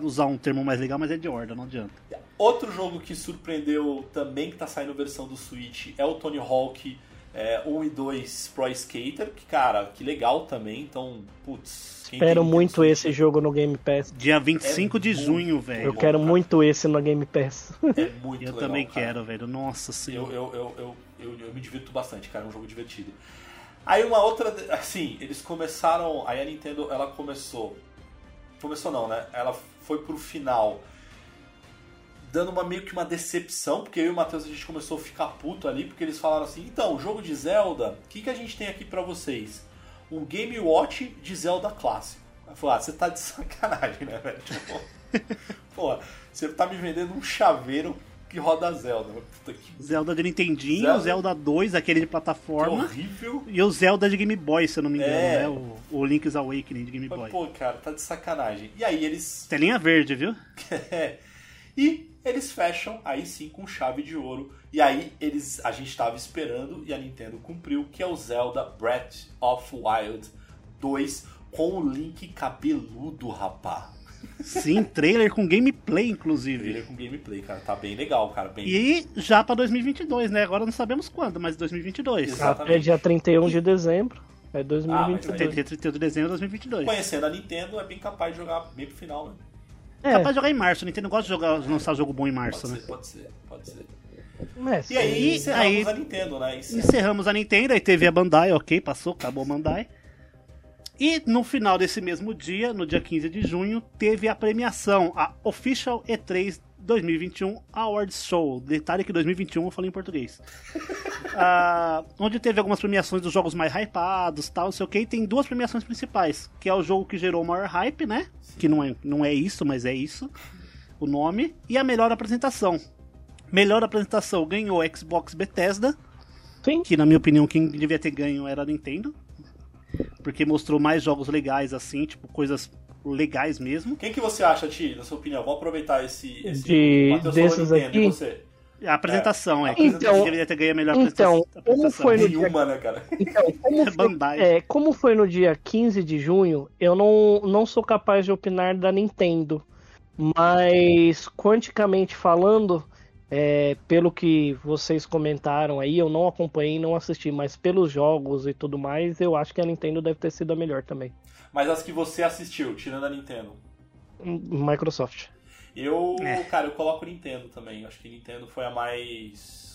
usar um termo mais legal, mas é de Horda, não adianta. Outro jogo que surpreendeu também que tá saindo versão do Switch é o Tony Hawk é, 1 e 2 Pro Skater, que cara, que legal também, então, putz. quem Espero muito esse jogo no Game Pass. Dia 25 É de muito junho, Eu velho. bom, quero cara. muito esse no Game Pass. É muito Eu legal, também cara. quero, velho. Nossa senhora. Eu, eu, eu, eu, eu, eu me divirto bastante, cara, é um jogo divertido. Aí uma outra, assim, eles começaram, aí a Nintendo, ela começou, começou não, né? Ela foi pro final dando uma meio que uma decepção, porque eu e o Matheus a gente começou a ficar puto ali, porque eles falaram assim, então, jogo de Zelda, o que, que a gente tem aqui pra vocês? Um Game Watch de Zelda clássico. Eu falei, ah, você tá de sacanagem, né, velho? Tipo, pô, você tá me vendendo um chaveiro que roda Zelda. Puta que Zelda de Nintendinho, Zelda- Zelda 2, aquele de que plataforma. horrível. E o Zelda de Game Boy, se eu não me engano, É. né? O, o Link's Awakening de Game Boy. pô, cara, tá de sacanagem. E aí eles. Telinha verde, viu? e eles fecham aí sim com chave de ouro. E aí eles a gente tava esperando e a Nintendo cumpriu, que é o Zelda Breath of Wild 2 com o Link cabeludo, rapá. Sim, trailer com gameplay, inclusive. Trailer com gameplay, cara. Tá bem legal, cara. Bem... E já pra 2022, né? Agora não sabemos quando, mas 2022. Exato. Até dia 31 de dezembro. É Ah, 2022. Dia 31 de dezembro de 2022. Conhecendo a Nintendo, é bem capaz de jogar bem pro final, né? É, Capaz de jogar em março. A Nintendo gosta de jogar, lançar jogo bom em março, Pode né? ser, pode ser, pode ser. mas, E aí, encerramos aí- a Nintendo, né? Encerramos. Encerramos a Nintendo, aí teve a Bandai, ok, passou, acabou a Bandai. E no final desse mesmo dia, no dia 15 de junho, teve a premiação, a Official E3 2021 Awards Show. Detalhe que 2021 eu falei em português. Ah, onde teve algumas premiações dos jogos mais hypados, tal, não sei o que. E tem duas premiações principais, que é o jogo que gerou o maior hype, né? Que não é, não é isso, mas é isso. O nome. E a melhor apresentação. Melhor apresentação ganhou Xbox Bethesda sim. que na minha opinião quem devia ter ganho era a Nintendo. Porque mostrou mais jogos legais assim, tipo coisas legais mesmo. Quem que você acha, Ti, na sua opinião? Vamos aproveitar esse. esse De- desses aqui? E você? A apresentação, é. Então- Quem deveria ter ganho a melhor então, apresenta- como apresentação. foi no dia- né, cara? Então, como foi, é, como foi no dia 15 de junho, eu não, não sou capaz de opinar da Nintendo. Mas, quanticamente falando, é, pelo que vocês comentaram aí, eu não acompanhei, não assisti, mas pelos jogos e tudo mais, eu acho que a Nintendo deve ter sido a melhor também. Mas as que você assistiu, tirando a Nintendo. Microsoft. Eu, É. cara, eu coloco Nintendo também. Acho que Nintendo foi a mais.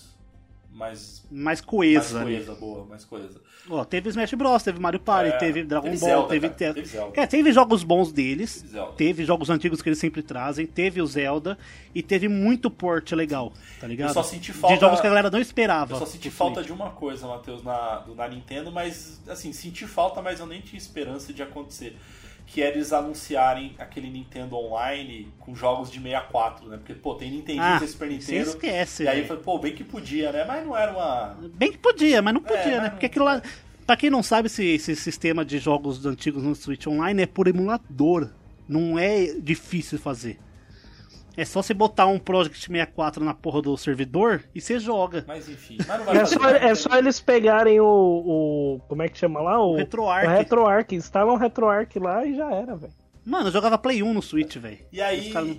Mais. Mais Mais coesa. ali. coesa, boa, mais coesa. Ó, teve Smash Bros, teve Mario Party, É, teve Dragon teve Ball, Zelda, teve, cara, te- teve Zelda. É, teve jogos bons deles, Teve teve jogos antigos que eles sempre trazem, teve o Zelda e teve muito port legal, tá ligado? Eu só senti falta- De jogos que a galera não esperava. Eu só senti falta de uma coisa, Matheus, na, na Nintendo, mas assim, senti falta, mas eu nem tinha esperança de acontecer. Que era eles anunciarem aquele Nintendo Online com jogos de 64, né? Porque, pô, tem Nintendo, Ah, tem Super você Nintendo. esquece, E aí, foi, pô, bem que podia, né? Mas não era uma. Bem que podia, mas não podia, É, né? não- Porque aquilo lá. Pra quem não sabe, esse, esse sistema de jogos antigos no Switch Online é por emulador. Não é difícil fazer. É só você botar um Project 64 na porra do servidor e você joga. Mas enfim, mas não vai É só, nada, é só eles pegarem o, o. Como é que chama lá? O, RetroArch. O RetroArch. Instalam o RetroArch lá e já era, velho. Mano, eu jogava Play 1 no Switch, velho. E aí. Caras-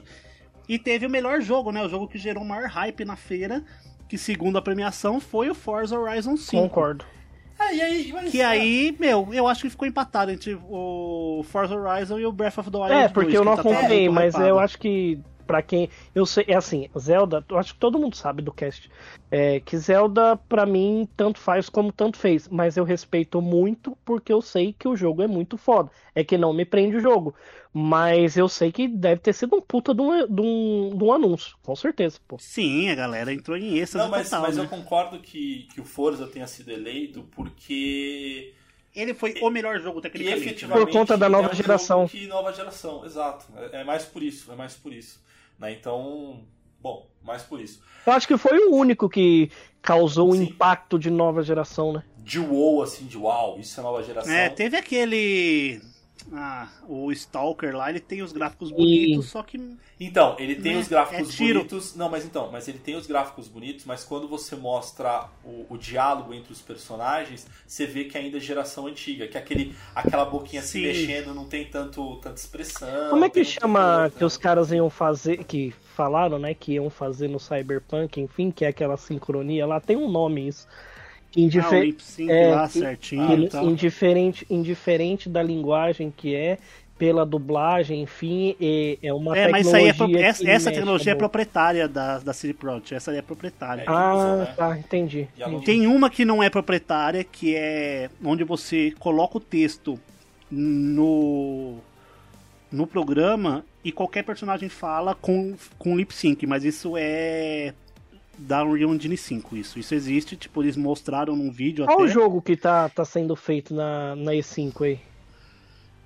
E teve o melhor jogo, né? O jogo que gerou o maior hype na feira, que segundo a premiação foi o Forza Horizon 5. Concordo. É, e aí mas, Que aí, meu, eu acho que ficou empatado entre o Forza Horizon e o Breath of the Wild. É, porque 2, eu não tá acompanhei, mundo mas hypado. eu acho que pra quem. Eu sei, é assim, Zelda, eu acho que todo mundo sabe do cast. É, que Zelda, pra mim, tanto faz como tanto fez. Mas eu respeito muito porque eu sei que o jogo é muito foda. É que não me prende o jogo. Mas eu sei que deve ter sido um puta de um, de um, de um anúncio, com certeza, pô. Sim, a galera entrou em êxtase Não, mas, total, mas né? eu concordo que, que o Forza tenha sido eleito porque. Ele foi o melhor jogo tecnicamente. né? Por conta da nova é um geração. jogo Que nova geração, exato. É, é mais por isso, é mais por isso. Né? Então, bom, mais por isso. Eu acho que foi o único que causou o Sim. impacto de nova geração, né? De WoW, assim, de uau, isso é nova geração. É, teve aquele. Ah, o Stalker lá, ele tem os gráficos bonitos, só que. Então, ele tem Né? os gráficos É tiro. bonitos. Não, mas então, mas ele tem os gráficos bonitos, mas quando você mostra o, o diálogo entre os personagens, você vê que ainda é geração antiga, que aquele, aquela boquinha se Sim. mexendo não tem tanto, tanta expressão. Como é que chama coisa, que né? os caras iam fazer, que falaram, né, que iam fazer no Cyberpunk, enfim, que é aquela sincronia lá, tem um nome isso. Ah, o Indifer sync é, lá certinho que- e tal. indiferente, indiferente da linguagem que é, pela dublagem, enfim, é, é uma É, tecnologia mas isso aí é pro- essa, que essa tecnologia é proprietária da, da CD Projekt. Essa aí é proprietária. É. usam, Ah, né? tá, entendi. Entendi. Tem uma que não é proprietária, que é onde você coloca o texto no, no programa e qualquer personagem fala com, com lip sync, mas isso é da Unreal Engine 5, isso. Isso existe, tipo, eles mostraram num vídeo Qual até. o jogo que tá, tá sendo feito na, na E5 aí?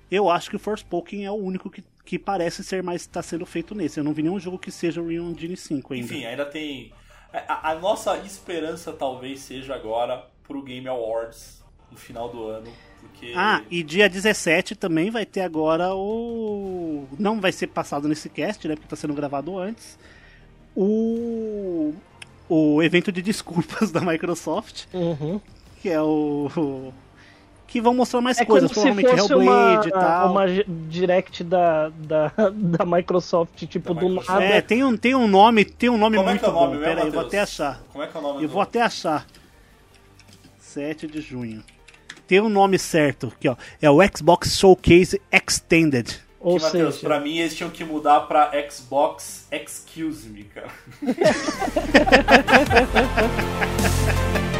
Eu acho que o Forspoken é o único que, que parece ser mais tá sendo feito nesse. Eu não vi nenhum jogo que seja Unreal Engine 5 ainda. Enfim, ainda tem. A, a nossa esperança talvez seja agora pro Game Awards no final do ano. Porque. Ah, e dia 17 também vai ter agora o. Não vai ser passado nesse cast, né? Porque tá sendo gravado antes. O. O evento de desculpas da Microsoft, Uhum. que é o. o- Que vão mostrar mais É coisas, como se provavelmente fosse uma, Hellblade e tal. uma direct da, da, da Microsoft, tipo, Da do Microsoft. nada. É, tem um, tem um nome, tem um nome Como é muito que é o nome bom. Pera aí, eu vou até achar. Como é que é o nome Eu do... vou até achar. 7 de junho. Tem o um nome certo aqui, ó. É o Xbox Showcase Extended. Ou que, Matheus, seja, pra mim eles tinham que mudar pra Xbox Excuse Me, cara.